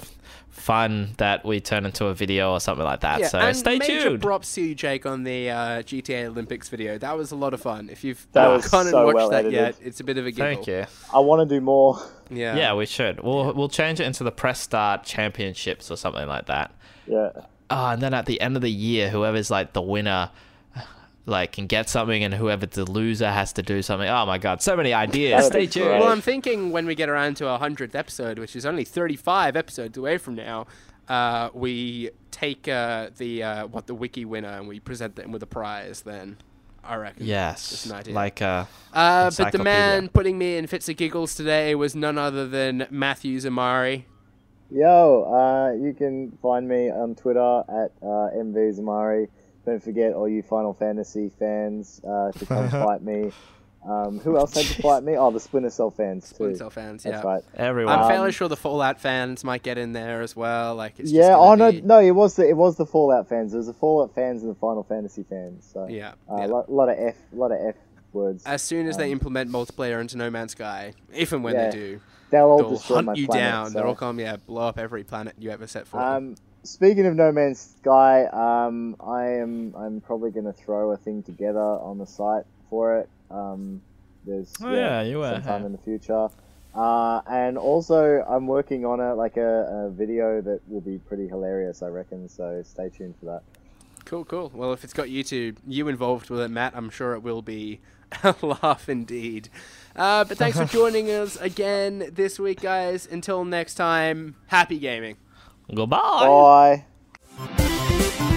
fun that we turn into a video or something like that. so and stay major tuned. props to you, Jake, on the uh, GTA Olympics video. That was a lot of fun. If you've That not was gone and watched well that edited. yet, it's a bit of a giggle. Thank you. I want to do more. Yeah. Yeah, we should. We'll we'll change it into the press start championships or something like that. Yeah. Ah, and then at the end of the year, whoever's like the winner, like can get something, and whoever the loser has to do something. Oh my god, so many ideas. Stay tuned. great. Well, I'm thinking when we get around to our hundredth episode, which is only 35 episodes away from now, uh, we take uh, the uh, what the wiki winner and we present them with a prize. Then I reckon. Yes, an idea. like uh, Uh, but the man putting me in fits of giggles today was none other than Matthew Zamari. Yo, uh, you can find me on Twitter at uh, MV Zamari. Don't forget, all you Final Fantasy fans, uh, to come <laughs> fight me. Um, who else had to <laughs> fight me? Oh, the Splinter Cell fans too. Splinter Cell fans, That's yeah. right. everyone. I'm Um, fairly sure the Fallout fans might get in there as well. Like, it's yeah. Just Oh gonna no, be- no, it was the it was the Fallout fans. There was the Fallout fans and the Final Fantasy fans. So Yeah. a yeah. lot, lot of f, lot of f words. As soon as they um, implement multiplayer into No Man's Sky, if and when Yeah. they do, They'll all they'll destroy my hunt you planet, down. so- They'll all come, yeah, blow up every planet you ever set foot on. Um, speaking of No Man's Sky, um, I am I'm probably going to throw a thing together on the site for it. Um, there's Oh, yeah, you were, sometime huh? in the future. Uh, and also, I'm working on a like a, a video that will be pretty hilarious, I reckon. So stay tuned for that. Cool, cool. Well, if it's got you two, you involved with it, Matt, I'm sure it will be <laughs> a laugh indeed. Uh, but thanks for <laughs> joining us again this week, guys. Until next time, happy gaming. Goodbye. Bye.